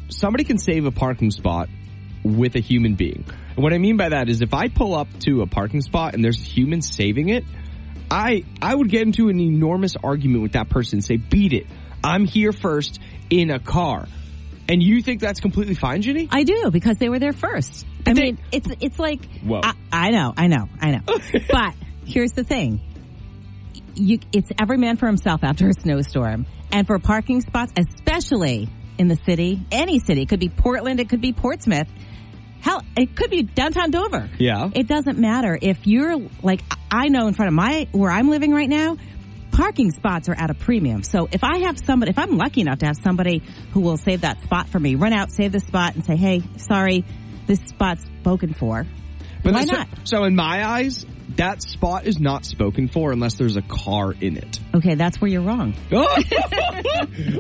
[SPEAKER 2] somebody can save a parking spot with a human being. And what I mean by that is if I pull up to a parking spot and there's a human saving it, I I would get into an enormous argument with that person and say, beat it. I'm here first in a car. And you think that's completely fine, Ginny?
[SPEAKER 1] I do because they were there first. I mean, it's it's like
[SPEAKER 2] Whoa.
[SPEAKER 1] I, I know, I know, I know. (laughs) but here's the thing: you, it's every man for himself after a snowstorm, and for parking spots, especially in the city, any city, it could be Portland, it could be Portsmouth. Hell, it could be downtown Dover.
[SPEAKER 2] Yeah.
[SPEAKER 1] It doesn't matter if you're like I know in front of my where I'm living right now. Parking spots are at a premium. So if I have somebody, if I'm lucky enough to have somebody who will save that spot for me, run out, save the spot, and say, "Hey, sorry, this spot's spoken for." But
[SPEAKER 2] Why
[SPEAKER 1] not?
[SPEAKER 2] So in my eyes, that spot is not spoken for unless there's a car in it.
[SPEAKER 1] Okay, that's where you're wrong. (laughs)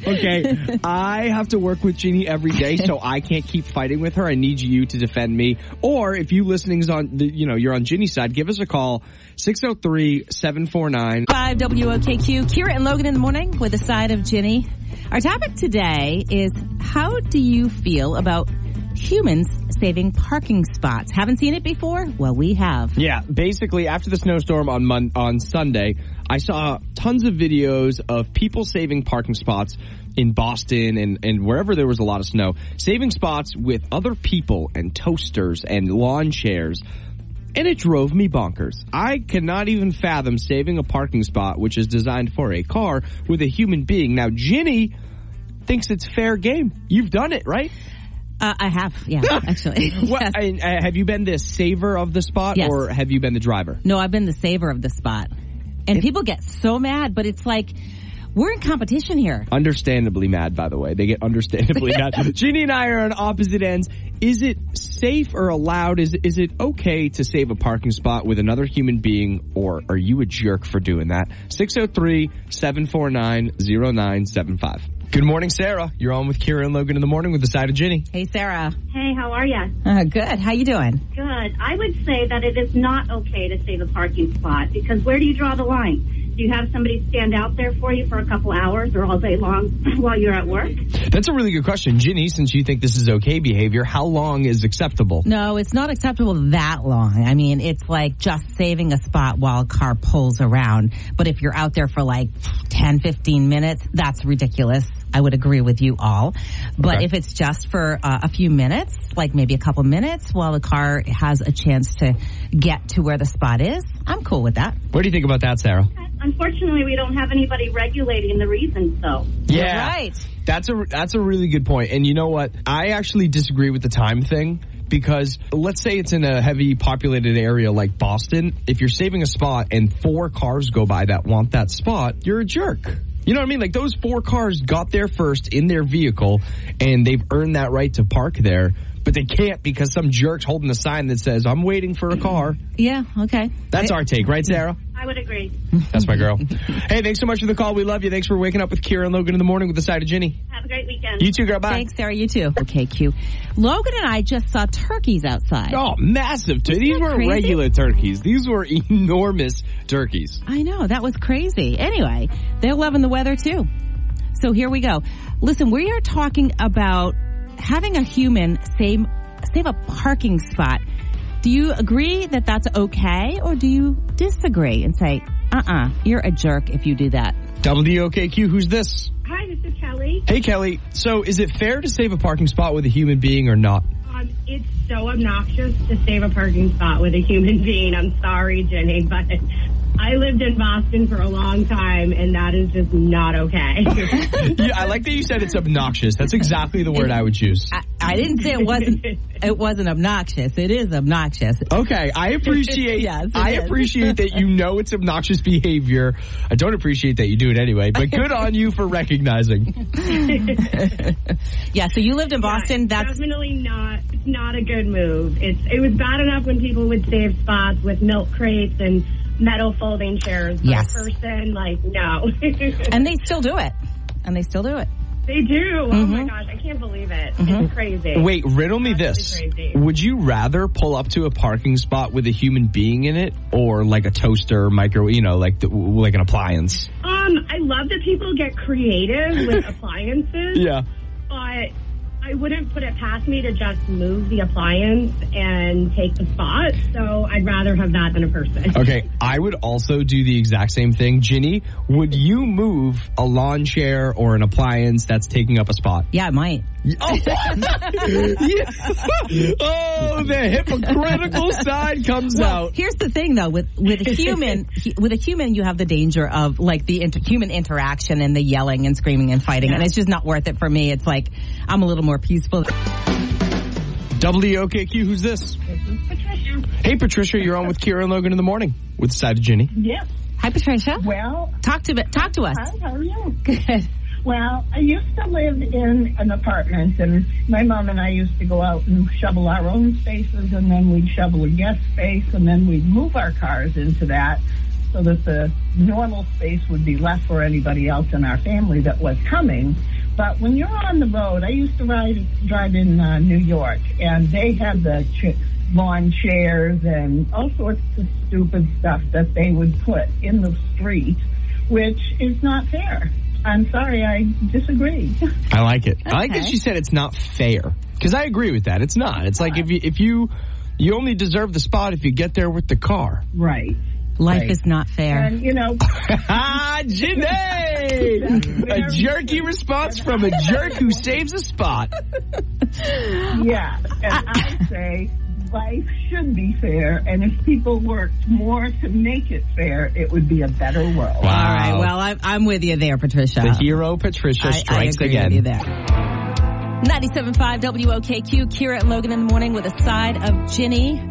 [SPEAKER 2] okay, I have to work with Jeannie every day, so (laughs) I can't keep fighting with her. I need you to defend me. Or if you listening's on, the, you know, you're on Ginny's side, give us a call, 603-749.
[SPEAKER 1] 5 WOKQ, Kira and Logan in the morning with a side of Ginny. Our topic today is how do you feel about humans saving parking spots? Haven't seen it before? Well, we have.
[SPEAKER 2] Yeah, basically after the snowstorm on Mon- on Sunday, I saw tons of videos of people saving parking spots in Boston and, and wherever there was a lot of snow, saving spots with other people and toasters and lawn chairs. and it drove me bonkers. I cannot even fathom saving a parking spot which is designed for a car with a human being. Now, Ginny thinks it's fair game. You've done it, right?
[SPEAKER 1] Uh, I have, yeah, (laughs) actually. (laughs)
[SPEAKER 2] What,
[SPEAKER 1] Yes.
[SPEAKER 2] and, uh, have you been the saver of the spot
[SPEAKER 1] Yes.
[SPEAKER 2] or have you been the driver?
[SPEAKER 1] No, I've been the saver of the spot. And people get so mad, but it's like, we're in competition here.
[SPEAKER 2] Understandably mad, by the way. They get understandably (laughs) mad. Ginny and I are on opposite ends. Is it safe or allowed? Is is it okay to save a parking spot with another human being, or are you a jerk for doing that? 603-749-0975. Good morning, Sarah. You're on with Kira and Logan in the morning with the side of Ginny.
[SPEAKER 1] Hey, Sarah.
[SPEAKER 19] Hey, how are you?
[SPEAKER 1] Uh, good. How you doing?
[SPEAKER 19] Good. I would say that it is not okay to save a parking spot because where do you draw the line? Do you have somebody stand out there for you for a couple hours or all day long (laughs) while you're at work?
[SPEAKER 2] That's a really good question. Ginny, since you think this is okay behavior, how long is acceptable?
[SPEAKER 1] No, it's not acceptable that long. I mean, it's like just saving a spot while a car pulls around. But if you're out there for like 10, 15 minutes, that's ridiculous. I would agree with you all. But
[SPEAKER 2] Okay.
[SPEAKER 1] if it's just for uh, a few minutes, like maybe a couple minutes while the car has a chance to get to where the spot is, I'm cool with that.
[SPEAKER 2] What do you think about that, Sarah?
[SPEAKER 19] Unfortunately, we don't have anybody regulating the reasons, though.
[SPEAKER 2] Yeah.
[SPEAKER 1] right.
[SPEAKER 2] That's a that's a really good point. And you know what? I actually disagree with the time thing because let's say it's in a heavy populated area like Boston, if you're saving a spot and four cars go by that want that spot, you're a jerk. You know what I mean? Like those four cars got there first in their vehicle and they've earned that right to park there, but they can't because some jerk's holding a sign that says, "I'm waiting for a car."
[SPEAKER 1] Yeah, okay.
[SPEAKER 2] That's our take, right, Sarah?
[SPEAKER 19] I would agree.
[SPEAKER 2] That's my girl. (laughs) hey, thanks so much for the call. We love you. Thanks for waking up with Kira and Logan in the morning with the side of Ginny.
[SPEAKER 19] Have a great weekend.
[SPEAKER 2] You too, girl. Bye.
[SPEAKER 1] Thanks, Sarah. You too. Okay, Q. Logan and I just saw turkeys outside.
[SPEAKER 2] Oh, massive. Turkeys.
[SPEAKER 1] These
[SPEAKER 2] weren't
[SPEAKER 1] crazy?
[SPEAKER 2] regular turkeys. These were (laughs) enormous turkeys.
[SPEAKER 1] I know, that was crazy. Anyway, they're loving the weather too. So here we go. Listen, we are talking about having a human save, save a parking spot. Do you agree that that's okay or do you disagree and say, uh-uh, you're a jerk if you do that?
[SPEAKER 2] WOKQ, who's this?
[SPEAKER 20] Hi, this is Kelly.
[SPEAKER 2] Hey, Kelly. So is it fair to save a parking spot with a human being or not?
[SPEAKER 20] Um, it's so obnoxious to save a parking spot with a human being. I'm sorry, Jenny, (laughs) but I lived in Boston for a long time, and that is just not okay. (laughs)
[SPEAKER 2] yeah, I like that you said it's obnoxious. That's exactly the word I would choose.
[SPEAKER 1] I, I didn't say it wasn't, it wasn't obnoxious. It is obnoxious.
[SPEAKER 2] Okay, I appreciate (laughs)
[SPEAKER 1] Yes,
[SPEAKER 2] I
[SPEAKER 1] is.
[SPEAKER 2] appreciate that you know it's obnoxious behavior. I don't appreciate that you do it anyway, but good on you for recognizing. (laughs)
[SPEAKER 1] Yeah, so you lived in Boston. That's
[SPEAKER 20] definitely not not a good move. It's it was bad enough when people would save spots with milk crates and metal folding chairs. But
[SPEAKER 1] Yes.
[SPEAKER 20] person like no, (laughs)
[SPEAKER 1] and they still do it. And they still do it.
[SPEAKER 20] they do. Oh my
[SPEAKER 1] Mhm.
[SPEAKER 20] gosh, I can't believe it.
[SPEAKER 1] Mhm.
[SPEAKER 20] It's crazy.
[SPEAKER 2] Wait, riddle me this.
[SPEAKER 20] crazy.
[SPEAKER 2] Would you rather pull up to a parking spot with a human being in it or like a toaster, micro, you know, like the, like an appliance?
[SPEAKER 20] Um, I love that people get creative with (laughs) appliances.
[SPEAKER 2] Yeah.
[SPEAKER 20] But I wouldn't put it past me to just move the appliance and take the spot. So I'd rather have that than a person. (laughs)
[SPEAKER 2] Okay, I would also do the exact same thing. Ginny, would you move a lawn chair or an appliance that's taking up a spot?
[SPEAKER 1] Yeah, I might. (laughs)
[SPEAKER 2] Oh, (laughs) Oh, the hypocritical side comes
[SPEAKER 1] Well,
[SPEAKER 2] out.
[SPEAKER 1] here's the thing though, with, with a human, with a human, you have the danger of like the inter- human interaction and the yelling and screaming and fighting. And it's just not worth it for me. It's like, I'm a little more peaceful.
[SPEAKER 2] WOKQ, who's this?
[SPEAKER 20] Patricia.
[SPEAKER 2] Hey, Patricia, you're on with Kira and Logan in the morning with the side of Ginny.
[SPEAKER 20] Yep.
[SPEAKER 1] Hi, Patricia.
[SPEAKER 21] Well,
[SPEAKER 1] Talk to, talk to us.
[SPEAKER 21] Hi, how are you?
[SPEAKER 1] Good.
[SPEAKER 21] Well, I used to live in an apartment, and my mom and I used to go out and shovel our own spaces, and then we'd shovel a guest space, and then we'd move our cars into that so that the normal space would be left for anybody else in our family that was coming. But when you're on the road, I used to ride drive in uh, New York, and they had the ch- lawn chairs and all sorts of stupid stuff that they would put in the street, which is not fair. I'm sorry, I disagree.
[SPEAKER 2] I like it. I like that she said it's not fair because I agree with that. It's not. It's like if you if you you only deserve the spot if you get there with the car.
[SPEAKER 21] Right.
[SPEAKER 1] Life
[SPEAKER 21] Right.
[SPEAKER 1] is not fair.
[SPEAKER 21] And you know, (laughs)
[SPEAKER 2] Ah, Ginny! A jerky response from a jerk who saves a spot.
[SPEAKER 21] yeah. And I say life should be fair, and if people worked more to make it fair, it would be a better world.
[SPEAKER 1] All right. Well, I'm, I'm with you there, Patricia.
[SPEAKER 2] The hero Patricia
[SPEAKER 1] I- I
[SPEAKER 2] strikes
[SPEAKER 1] agree
[SPEAKER 2] again.
[SPEAKER 1] with you there. 97.5 WOKQ, Kira and Logan in the morning with a side of Ginny.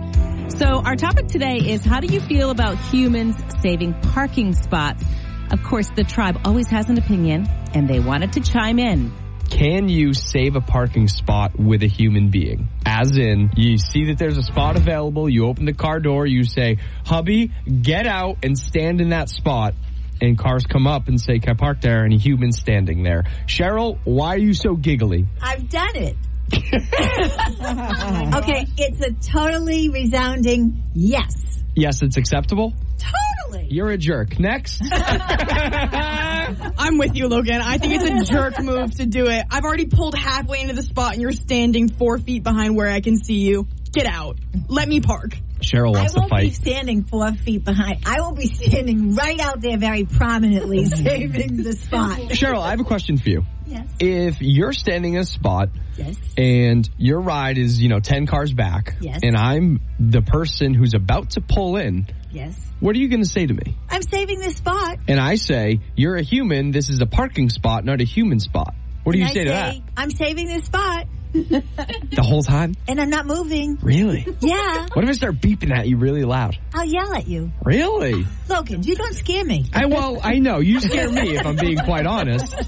[SPEAKER 1] So our topic today is how do you feel about humans saving parking spots? Of course, the tribe always has an opinion and they wanted to chime in.
[SPEAKER 2] Can you save a parking spot with a human being? As in, you see that there's a spot available, you open the car door, you say, hubby, get out and stand in that spot. And cars come up and say, can I park there? And a human's standing there. Cheryl, why are you so giggly?
[SPEAKER 3] I've done it. (laughs) okay, it's a totally resounding yes.
[SPEAKER 2] Yes, it's acceptable.
[SPEAKER 3] Totally.
[SPEAKER 2] You're a jerk. Next.
[SPEAKER 5] I'm with you, Logan. I think it's a jerk move to do it. I've already pulled halfway into the spot and you're standing four feet behind where I can see you. Get out. Let me park.
[SPEAKER 2] Cheryl wants to fight.
[SPEAKER 3] I won't be standing four feet behind. I will be standing right out there very prominently (laughs) saving the spot.
[SPEAKER 2] Cheryl, I have a question for you.
[SPEAKER 3] Yes.
[SPEAKER 2] If you're standing in a spot
[SPEAKER 3] Yes.
[SPEAKER 2] and your ride is, you know, 10 cars back
[SPEAKER 3] Yes.
[SPEAKER 2] and I'm the person who's about to pull in,
[SPEAKER 3] Yes.
[SPEAKER 2] what are you going to say to me?
[SPEAKER 3] I'm saving this spot.
[SPEAKER 2] And I say, you're a human, this is a parking spot, not a human spot. What do you
[SPEAKER 3] And I
[SPEAKER 2] say to that?
[SPEAKER 3] I'm saving this spot
[SPEAKER 2] The whole time?
[SPEAKER 3] and I'm not moving.
[SPEAKER 2] Really?
[SPEAKER 3] Yeah.
[SPEAKER 2] What if I start beeping at you really loud?
[SPEAKER 3] I'll yell at you.
[SPEAKER 2] Really?
[SPEAKER 3] Logan, you don't scare me.
[SPEAKER 2] I well, I know you scare me if I'm being quite honest. (laughs)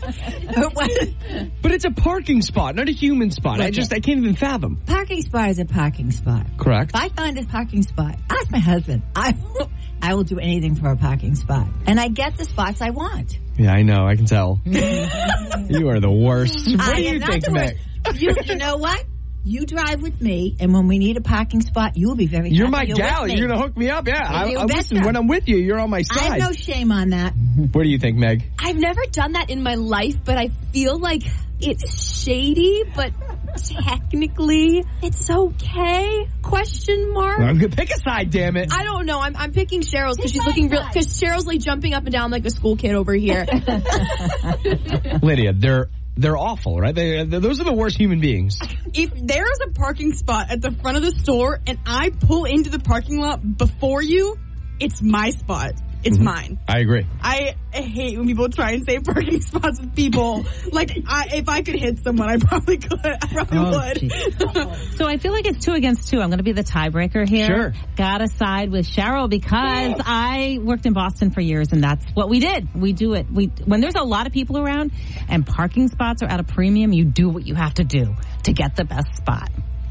[SPEAKER 2] But it's a parking spot, not a human spot. I just I can't even fathom.
[SPEAKER 3] Parking spot is a parking spot.
[SPEAKER 2] Correct.
[SPEAKER 3] If I find a parking spot, ask my husband. I will, I will do anything for a parking spot. And I get the spots I want.
[SPEAKER 2] Yeah, I know. I can tell. (laughs) you are the worst. What
[SPEAKER 3] I
[SPEAKER 2] do you think,
[SPEAKER 3] worst. You, you know what? You drive with me, and when we need a parking spot, you will be very
[SPEAKER 2] You're
[SPEAKER 3] happy
[SPEAKER 2] my
[SPEAKER 3] you're
[SPEAKER 2] gal. You're gonna hook me up. Yeah, I, I listen. When I'm with you, you're on my side.
[SPEAKER 3] I have no shame on that.
[SPEAKER 2] what do you think, Meg?
[SPEAKER 4] I've never done that in my life, but I feel like it's shady, but technically it's okay? Question mark.
[SPEAKER 2] I'm gonna pick a side. Damn it.
[SPEAKER 4] I don't know. I'm, I'm picking Cheryl's because she's looking real. Because Cheryl's like jumping up and down like a school kid over here. (laughs)
[SPEAKER 2] Lydia, they're they're awful, right? They, those are the worst human beings.
[SPEAKER 5] If there's a parking spot at the front of the store and I pull into the parking lot before you, it's my spot. It's mm-hmm. mine.
[SPEAKER 2] I agree.
[SPEAKER 5] I hate when people try and save parking (laughs) spots with people. Like, I, if I could hit someone, I probably could. I probably
[SPEAKER 1] Oh,
[SPEAKER 5] would. (laughs)
[SPEAKER 1] So I feel like it's two against two. I'm going to be the tiebreaker here.
[SPEAKER 2] Sure.
[SPEAKER 1] Gotta side with Cheryl because I worked in Boston for years and that's what we did. We do it. We, when there's a lot of people around and parking spots are at a premium, you do what you have to do to get the best spot.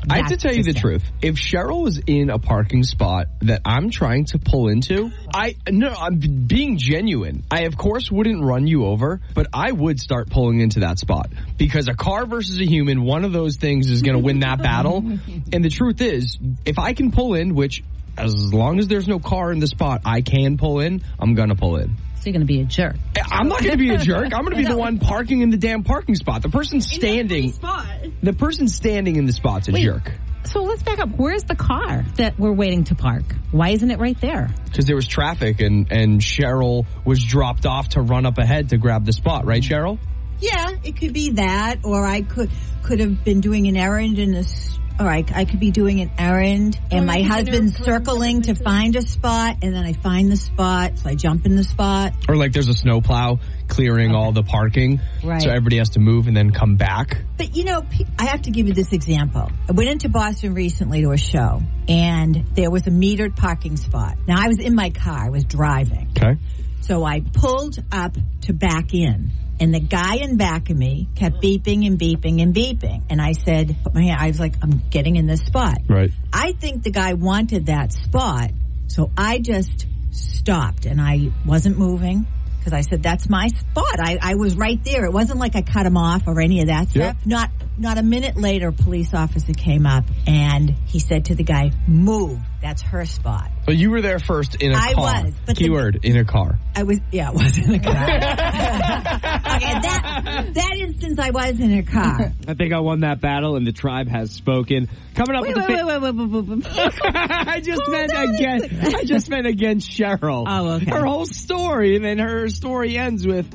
[SPEAKER 2] I have to tell you the truth. If Cheryl was in a parking spot that I'm trying to pull into, I no, I'm being genuine. I of course wouldn't run you over, but I would start pulling into that spot because a car versus a human, one of those things is going to win that battle. (laughs) And the truth is, if I can pull in, which as long as there's no car in the spot, I can pull in. I'm going to pull in.
[SPEAKER 1] So you're going to be a jerk.
[SPEAKER 2] I'm not going to be a jerk. I'm going to be (laughs) the one parking in the damn parking spot. The person standing, the person standing in the spot's a
[SPEAKER 1] Wait.
[SPEAKER 2] jerk.
[SPEAKER 1] So let's back up. Where's the car that we're waiting to park? Why isn't it right there?
[SPEAKER 2] Because there was traffic and, and Cheryl was dropped off to run up ahead to grab the spot, right, Cheryl?
[SPEAKER 3] Yeah, it could be that, or I could could have been doing an errand in this. Or I, I could be doing an errand, and my husband's circling to find a spot, and then I find the spot, so I jump in the spot.
[SPEAKER 2] Or like there's a snowplow clearing all the parking.
[SPEAKER 3] Right.
[SPEAKER 2] So everybody has to move and then come back.
[SPEAKER 3] But you know, I have to give you this example. I went into Boston recently to a show, and there was a metered parking spot. Now I was in my car, I was driving.
[SPEAKER 2] Okay.
[SPEAKER 3] So I pulled up to back in. And the guy in back of me kept beeping and beeping and beeping. And I said, hand, I was like, I'm getting in this spot.
[SPEAKER 2] Right.
[SPEAKER 3] I think the guy wanted that spot. So I just stopped and I wasn't moving because I said, that's my spot. I, I was right there. It wasn't like I cut him off or any of that stuff. Not, not a minute later, a police officer came up and he said to the guy, move. That's her spot.
[SPEAKER 2] But you were there first in a
[SPEAKER 3] I
[SPEAKER 2] car.
[SPEAKER 3] was, but the-
[SPEAKER 2] Keyword, in a car.
[SPEAKER 3] I was, yeah, I was in a car. (laughs) okay, that, that instance I was in a car.
[SPEAKER 2] I think I won that battle and the tribe has spoken. Coming up
[SPEAKER 1] Wait,
[SPEAKER 2] with
[SPEAKER 1] wait,
[SPEAKER 2] the
[SPEAKER 1] wait, wait, wait, wait, wait, wait. (laughs)
[SPEAKER 2] I just meant against. I just meant against Cheryl.
[SPEAKER 1] Oh, okay.
[SPEAKER 2] Her whole story, and then her story ends with,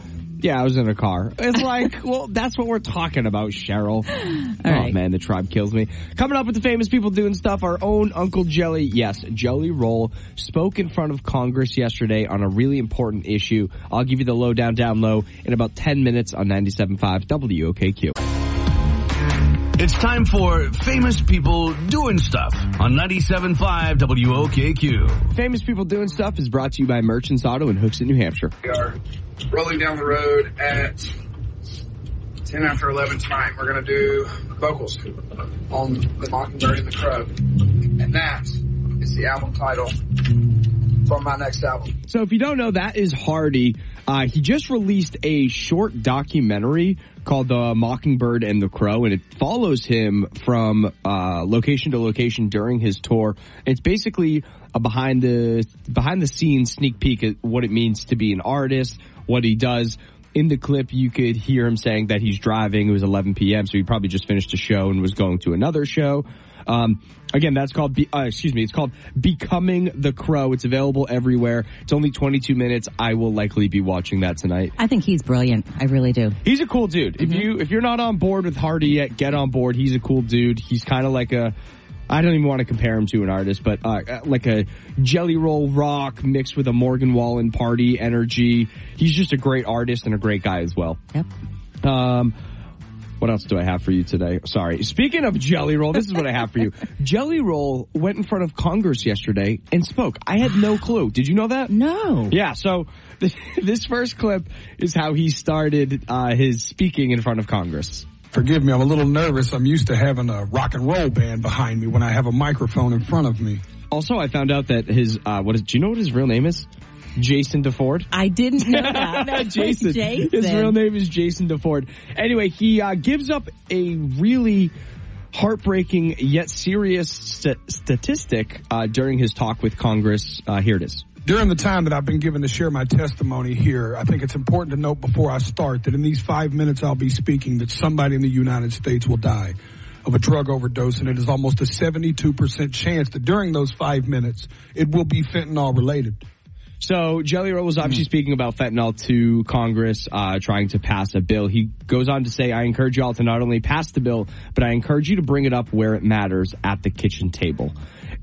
[SPEAKER 2] Yeah, I was in a car. It's like, (laughs) well, that's what we're talking about, Cheryl. (gasps) oh
[SPEAKER 1] right.
[SPEAKER 2] man, the tribe kills me. Coming up with the famous people doing stuff, our own Uncle Jelly, yes, Jelly Roll, spoke in front of Congress yesterday on a really important issue. I'll give you the lowdown down low in about 10 minutes on 97.5 WOKQ.
[SPEAKER 10] It's time for famous people doing stuff on 97.5 WOKQ.
[SPEAKER 2] Famous people doing stuff is brought to you by Merchants Auto in Hooksett, New Hampshire.
[SPEAKER 11] We are rolling down the road at 10 after 11 tonight. We're going to do vocals on The Mockingbird and the Crow. And that is the album title from my next album.
[SPEAKER 2] So if you don't know, that is Hardy. Uh, he just released a short documentary called The Mockingbird and the Crow, and it follows him from uh, location to location during his tour. It's basically a behind the behind the scenes sneak peek at what it means to be an artist, what he does. In the clip, you could hear him saying that he's driving. It was 11 p.m., so he probably just finished a show and was going to another show. Um, again, that's called, Be- uh, excuse me, it's called Becoming the Crow. It's available everywhere. It's only 22 minutes. I will likely be watching that tonight.
[SPEAKER 1] I think he's brilliant. I really do.
[SPEAKER 2] He's a cool dude. If you, if you're not on board with Hardy yet, get on board. He's a cool dude. He's kind of like a, I don't even want to compare him to an artist, but uh, like a Jelly Roll rock mixed with a Morgan Wallen party energy. He's just a great artist and a great guy as well.
[SPEAKER 1] Yep.
[SPEAKER 2] Um, what else do I have for you today? Sorry. Speaking of Jelly Roll, this is what I have for you. (laughs) Jelly Roll went in front of Congress yesterday and spoke. I had no clue. Did you know that?
[SPEAKER 1] No.
[SPEAKER 2] Yeah. So this, (laughs) this first clip is how he started uh, his speaking in front of Congress.
[SPEAKER 12] Forgive me, I'm a little nervous. I'm used to having a rock and roll band behind me when I have a microphone in front of me.
[SPEAKER 2] Also, I found out that his uh, what is? Do you know what his real name is? Jason DeFord.
[SPEAKER 1] I didn't know (laughs) that.
[SPEAKER 2] Jason.
[SPEAKER 1] Jason.
[SPEAKER 2] His real name is Jason DeFord. Anyway, he uh, gives up a really heartbreaking yet serious st- statistic uh, during his talk with Congress. Uh, here it is.
[SPEAKER 12] During the time that I've been given to share my testimony here, I think it's important to note before I start that in these five minutes I'll be speaking that somebody in the United States will die of a drug overdose and it is almost a 72% chance that during those five minutes it will be fentanyl related.
[SPEAKER 2] So Jelly Roll was obviously speaking about fentanyl to Congress, uh, trying to pass a bill. He goes on to say, I encourage y'all to not only pass the bill, but I encourage you to bring it up where it matters at the kitchen table.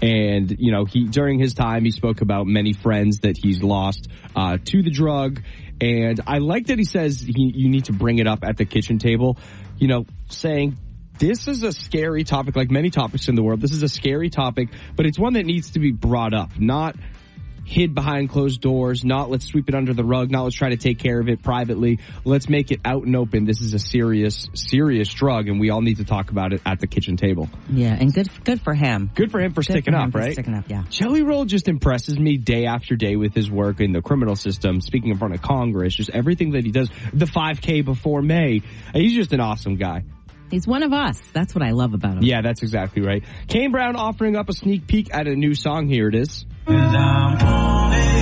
[SPEAKER 2] And, you know, he, during his time, he spoke about many friends that he's lost, uh, to the drug. And I like that he says he, you need to bring it up at the kitchen table, you know, saying, this is a scary topic, like many topics in the world. This is a scary topic, but it's one that needs to be brought up, not hid behind closed doors, not let's sweep it under the rug, not let's try to take care of it privately. Let's make it out and open. This is a serious, serious drug and we all need to talk about it at the kitchen table.
[SPEAKER 1] Yeah, and good good for him.
[SPEAKER 2] Good for him for
[SPEAKER 1] Good
[SPEAKER 2] sticking
[SPEAKER 1] for him
[SPEAKER 2] up,
[SPEAKER 1] for
[SPEAKER 2] right?
[SPEAKER 1] sticking up, yeah.
[SPEAKER 2] Jelly Roll just impresses me day after day with his work in the criminal system, speaking in front of Congress, just everything that he does. The 5K before May. He's just an awesome guy.
[SPEAKER 1] He's one of us. That's what I love about him.
[SPEAKER 2] Yeah, that's exactly right. Kane Brown offering up a sneak peek at a new song. Here it is. Cause I'm on it.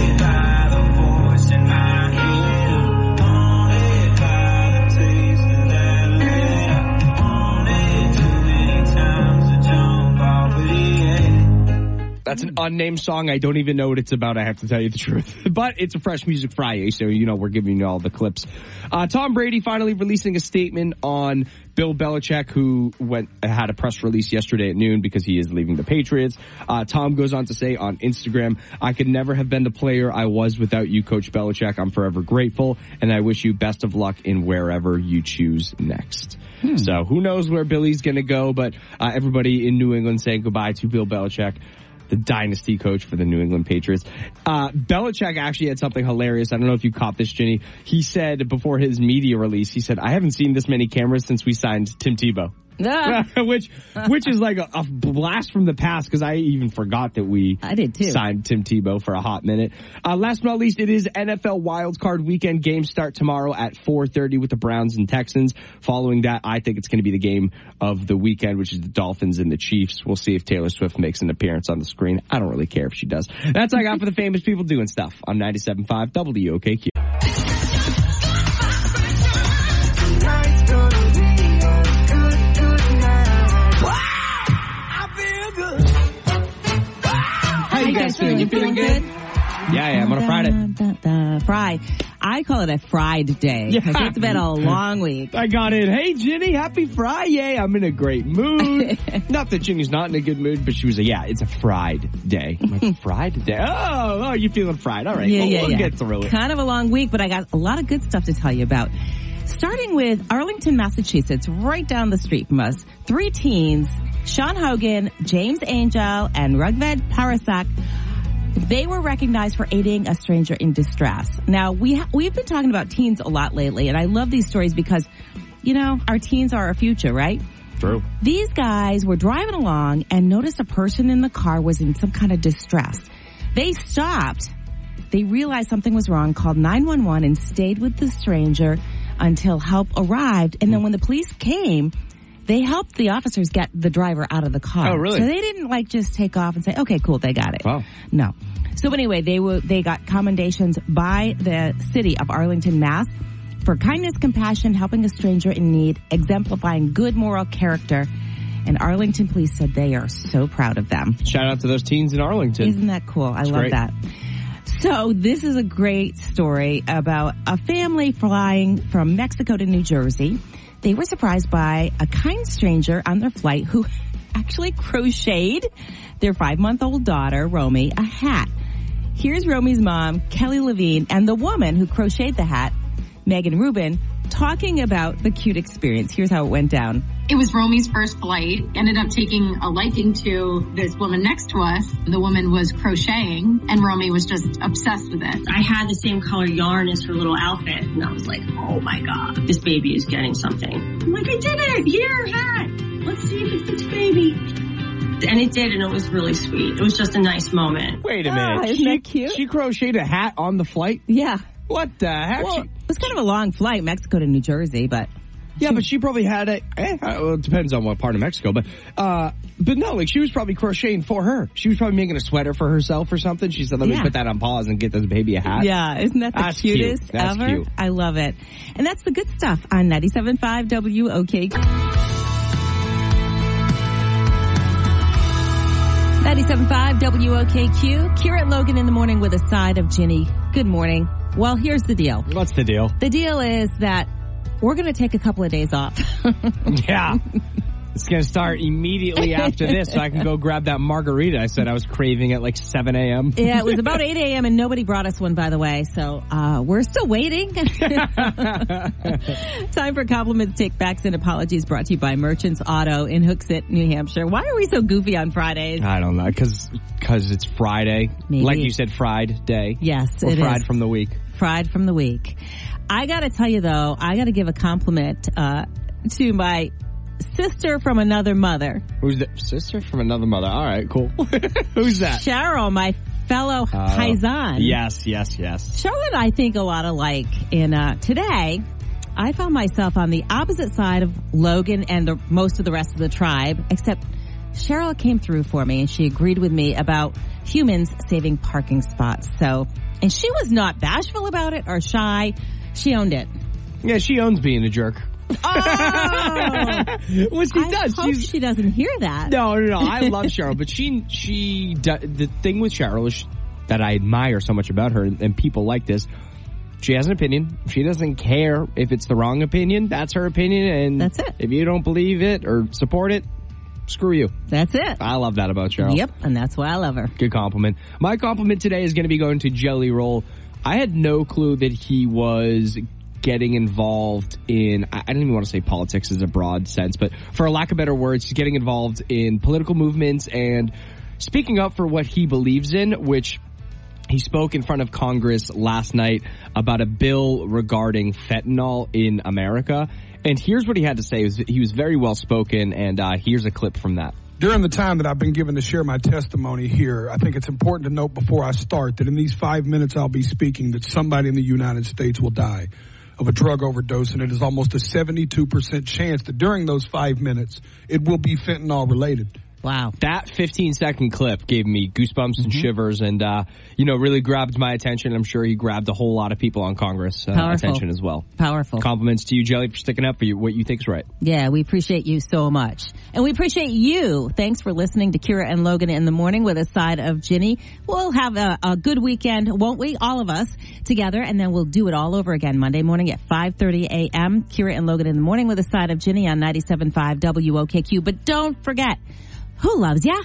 [SPEAKER 2] That's an unnamed song. I don't even know what it's about. I have to tell you the truth. (laughs) But it's a Fresh Music Friday, so you know we're giving you all the clips. Uh, Tom Brady finally releasing a statement on Bill Belichick, who went had a press release yesterday at noon because he is leaving the Patriots. Uh, Tom goes on to say on Instagram, "I could never have been the player I was without you, Coach Belichick. I'm forever grateful, and I wish you best of luck in wherever you choose next." So who knows where Billy's going to go? But uh, everybody in New England saying goodbye to Bill Belichick the dynasty coach for the New England Patriots. Uh, Belichick actually had something hilarious. I don't know if you caught this, Ginny. He said before his media release, he said, I haven't seen this many cameras since we signed Tim Tebow. (laughs) which, which is like a, a blast from the past because I even forgot that we
[SPEAKER 1] I did too.
[SPEAKER 2] signed Tim Tebow for a hot minute. Uh, last but not least, it is NFL wildcard weekend. Games start tomorrow at 4.30 with the Browns and Texans. Following that, I think it's going to be the game of the weekend, which is the Dolphins and the Chiefs. We'll see if Taylor Swift makes an appearance on the screen. I don't really care if she does. That's all I got for the famous people doing stuff on 97.5 WOKQ.
[SPEAKER 1] You feeling? You feeling good?
[SPEAKER 2] Yeah, yeah, I'm on a Friday.
[SPEAKER 1] Da, da, da, Fry. I call it a fried day because it's been a (laughs) long week.
[SPEAKER 2] I got it. Hey, Ginny, happy Friday. I'm in a great mood. (laughs) not that Ginny's not in a good mood, but she was like, yeah, it's a fried day. I'm like, (laughs) fried day? Oh, oh, you feeling fried. All right.
[SPEAKER 1] Yeah,
[SPEAKER 2] well,
[SPEAKER 1] yeah,
[SPEAKER 2] we'll
[SPEAKER 1] yeah.
[SPEAKER 2] get through it.
[SPEAKER 1] Kind of a long week, but I got a lot of good stuff to tell you about. Starting with Arlington, Massachusetts, right down the street from us. Three teens, Sean Hogan, James Angel, and Rugved Parasak, they were recognized for aiding a stranger in distress. Now, we ha- we've been talking about teens a lot lately, and I love these stories because, you know, our teens are our future, right?
[SPEAKER 2] True.
[SPEAKER 1] These guys were driving along and noticed a person in the car was in some kind of distress. They stopped. They realized something was wrong, called 911 and stayed with the stranger until help arrived. And then when the police came, they helped the officers get the driver out of the car.
[SPEAKER 2] Oh, really?
[SPEAKER 1] So they didn't like just take off and say, okay, cool, they got it.
[SPEAKER 2] Wow.
[SPEAKER 1] No. So anyway, they were, they got commendations by the city of Arlington, Mass for kindness, compassion, helping a stranger in need, exemplifying good moral character. And Arlington police said they are so proud of them.
[SPEAKER 2] Shout out to those teens in Arlington.
[SPEAKER 1] Isn't that cool? I
[SPEAKER 2] It's
[SPEAKER 1] love
[SPEAKER 2] great.
[SPEAKER 1] that. So this is a great story about a family flying from Mexico to New Jersey. They were surprised by a kind stranger on their flight who (laughs) actually crocheted their five month old daughter, Romy, a hat. Here's Romy's mom, Kelly Levine, and the woman who crocheted the hat, Megan Rubin, talking about the cute experience. Here's how it went down.
[SPEAKER 8] It was Romy's first flight. Ended up taking a liking to this woman next to us. The woman was crocheting and Romy was just obsessed with it.
[SPEAKER 9] I had the same color yarn as her little outfit, and I was like, oh my god, this baby is getting something. I'm like, I did it! Here, hat! Let's see if it fits baby. And it did, and it was really sweet. It was just a nice moment.
[SPEAKER 2] Wait a
[SPEAKER 1] Ah,
[SPEAKER 2] minute.
[SPEAKER 1] isn't
[SPEAKER 2] she,
[SPEAKER 1] that cute?
[SPEAKER 2] She crocheted a hat on the flight?
[SPEAKER 1] Yeah.
[SPEAKER 2] What the heck?
[SPEAKER 1] Well,
[SPEAKER 2] She-
[SPEAKER 1] it was kind of a long flight, Mexico to New Jersey, but
[SPEAKER 2] yeah, but she probably had it. Eh, well, it depends on what part of Mexico, but uh, but no, like she was probably crocheting for her. She was probably making a sweater for herself or something. She said, "Let me put that on pause and get this baby a hat."
[SPEAKER 1] Yeah, isn't that the
[SPEAKER 2] That's cute.
[SPEAKER 1] cutest
[SPEAKER 2] That's
[SPEAKER 1] ever?
[SPEAKER 2] cute.
[SPEAKER 1] I love it. And that's the good stuff on 97.5 WOK. 97.5 WOKQ. Kira and Logan in the morning with a side of Ginny. Good morning. Well, here's the deal.
[SPEAKER 2] What's the deal?
[SPEAKER 1] The deal is that we're going to take a couple of days off. (laughs)
[SPEAKER 2] Yeah. (laughs) It's going to start immediately after this so I can go (laughs) grab that margarita I said I was craving at like 7 a.m.
[SPEAKER 1] Yeah, it was about 8 a.m. and nobody brought us one, by the way. So, uh, we're still waiting. Time for compliments, takebacks, and apologies brought to you by Merchants Auto in Hooksett, New Hampshire. Why are we so goofy on Fridays?
[SPEAKER 2] I don't know, because it's Friday.
[SPEAKER 1] Maybe.
[SPEAKER 2] Like you said, fried day.
[SPEAKER 1] Yes,
[SPEAKER 2] Or
[SPEAKER 1] it
[SPEAKER 2] fried
[SPEAKER 1] is.
[SPEAKER 2] from the week.
[SPEAKER 1] Fried from the week. I gotta tell you though, I gotta give a compliment, uh, to my sister from another mother.
[SPEAKER 2] Who's the sister from another mother? All right, cool. (laughs) Who's that?
[SPEAKER 1] Cheryl, my fellow
[SPEAKER 2] Uh,
[SPEAKER 1] paisan.
[SPEAKER 2] Yes, yes, yes.
[SPEAKER 1] Cheryl and I think a lot alike. And uh, today, I found myself on the opposite side of Logan and the, most of the rest of the tribe, except Cheryl came through for me and she agreed with me about humans saving parking spots. So, and she was not bashful about it or shy. She owned it.
[SPEAKER 2] Yeah, she owns being a jerk. Oh! (laughs) well, she
[SPEAKER 1] I
[SPEAKER 2] does.
[SPEAKER 1] hope
[SPEAKER 2] She's
[SPEAKER 1] she doesn't hear that.
[SPEAKER 2] no, no, no. I love Cheryl, but she, she, the thing with Cheryl is that I admire so much about her, and, and people like this. She has an opinion. She doesn't care if it's the wrong opinion. That's her opinion, and
[SPEAKER 1] That's it.
[SPEAKER 2] If you don't believe it or support it, screw you.
[SPEAKER 1] That's it.
[SPEAKER 2] I love that about Cheryl.
[SPEAKER 1] Yep, and that's why I love her.
[SPEAKER 2] Good compliment. My compliment today is going to be going to Jelly Roll. I had no clue that he was getting involved in, I don't even want to say politics as a broad sense, but for a lack of better words, he's getting involved in political movements and speaking up for what he believes in, which he spoke in front of Congress last night about a bill regarding fentanyl in America. And here's what he had to say. He was, very well spoken, and uh, here's a clip from that.
[SPEAKER 12] During the time that I've been given to share my testimony here, I think it's important to note before I start that in these five minutes I'll be speaking that somebody in the United States will die of a drug overdose, and it is almost a 72% chance that during those five minutes it will be fentanyl related.
[SPEAKER 1] Wow.
[SPEAKER 2] That 15 second clip gave me goosebumps and shivers and, uh, you know, really grabbed my attention. I'm sure he grabbed a whole lot of people on Congress uh,
[SPEAKER 1] Powerful.
[SPEAKER 2] attention as well.
[SPEAKER 1] Powerful.
[SPEAKER 2] Compliments to you, Jelly, for sticking up for you, what you think's right.
[SPEAKER 1] Yeah, we appreciate you so much. And we appreciate you. Thanks for listening to Kira and Logan in the morning with a side of Ginny. We'll have a, a good weekend, won't we? All of us. together, and then we'll do it all over again Monday morning at 5:30 a.m. Kira and Logan in the morning with a side of Ginny on 97.5 WOKQ. But don't forget, who loves ya?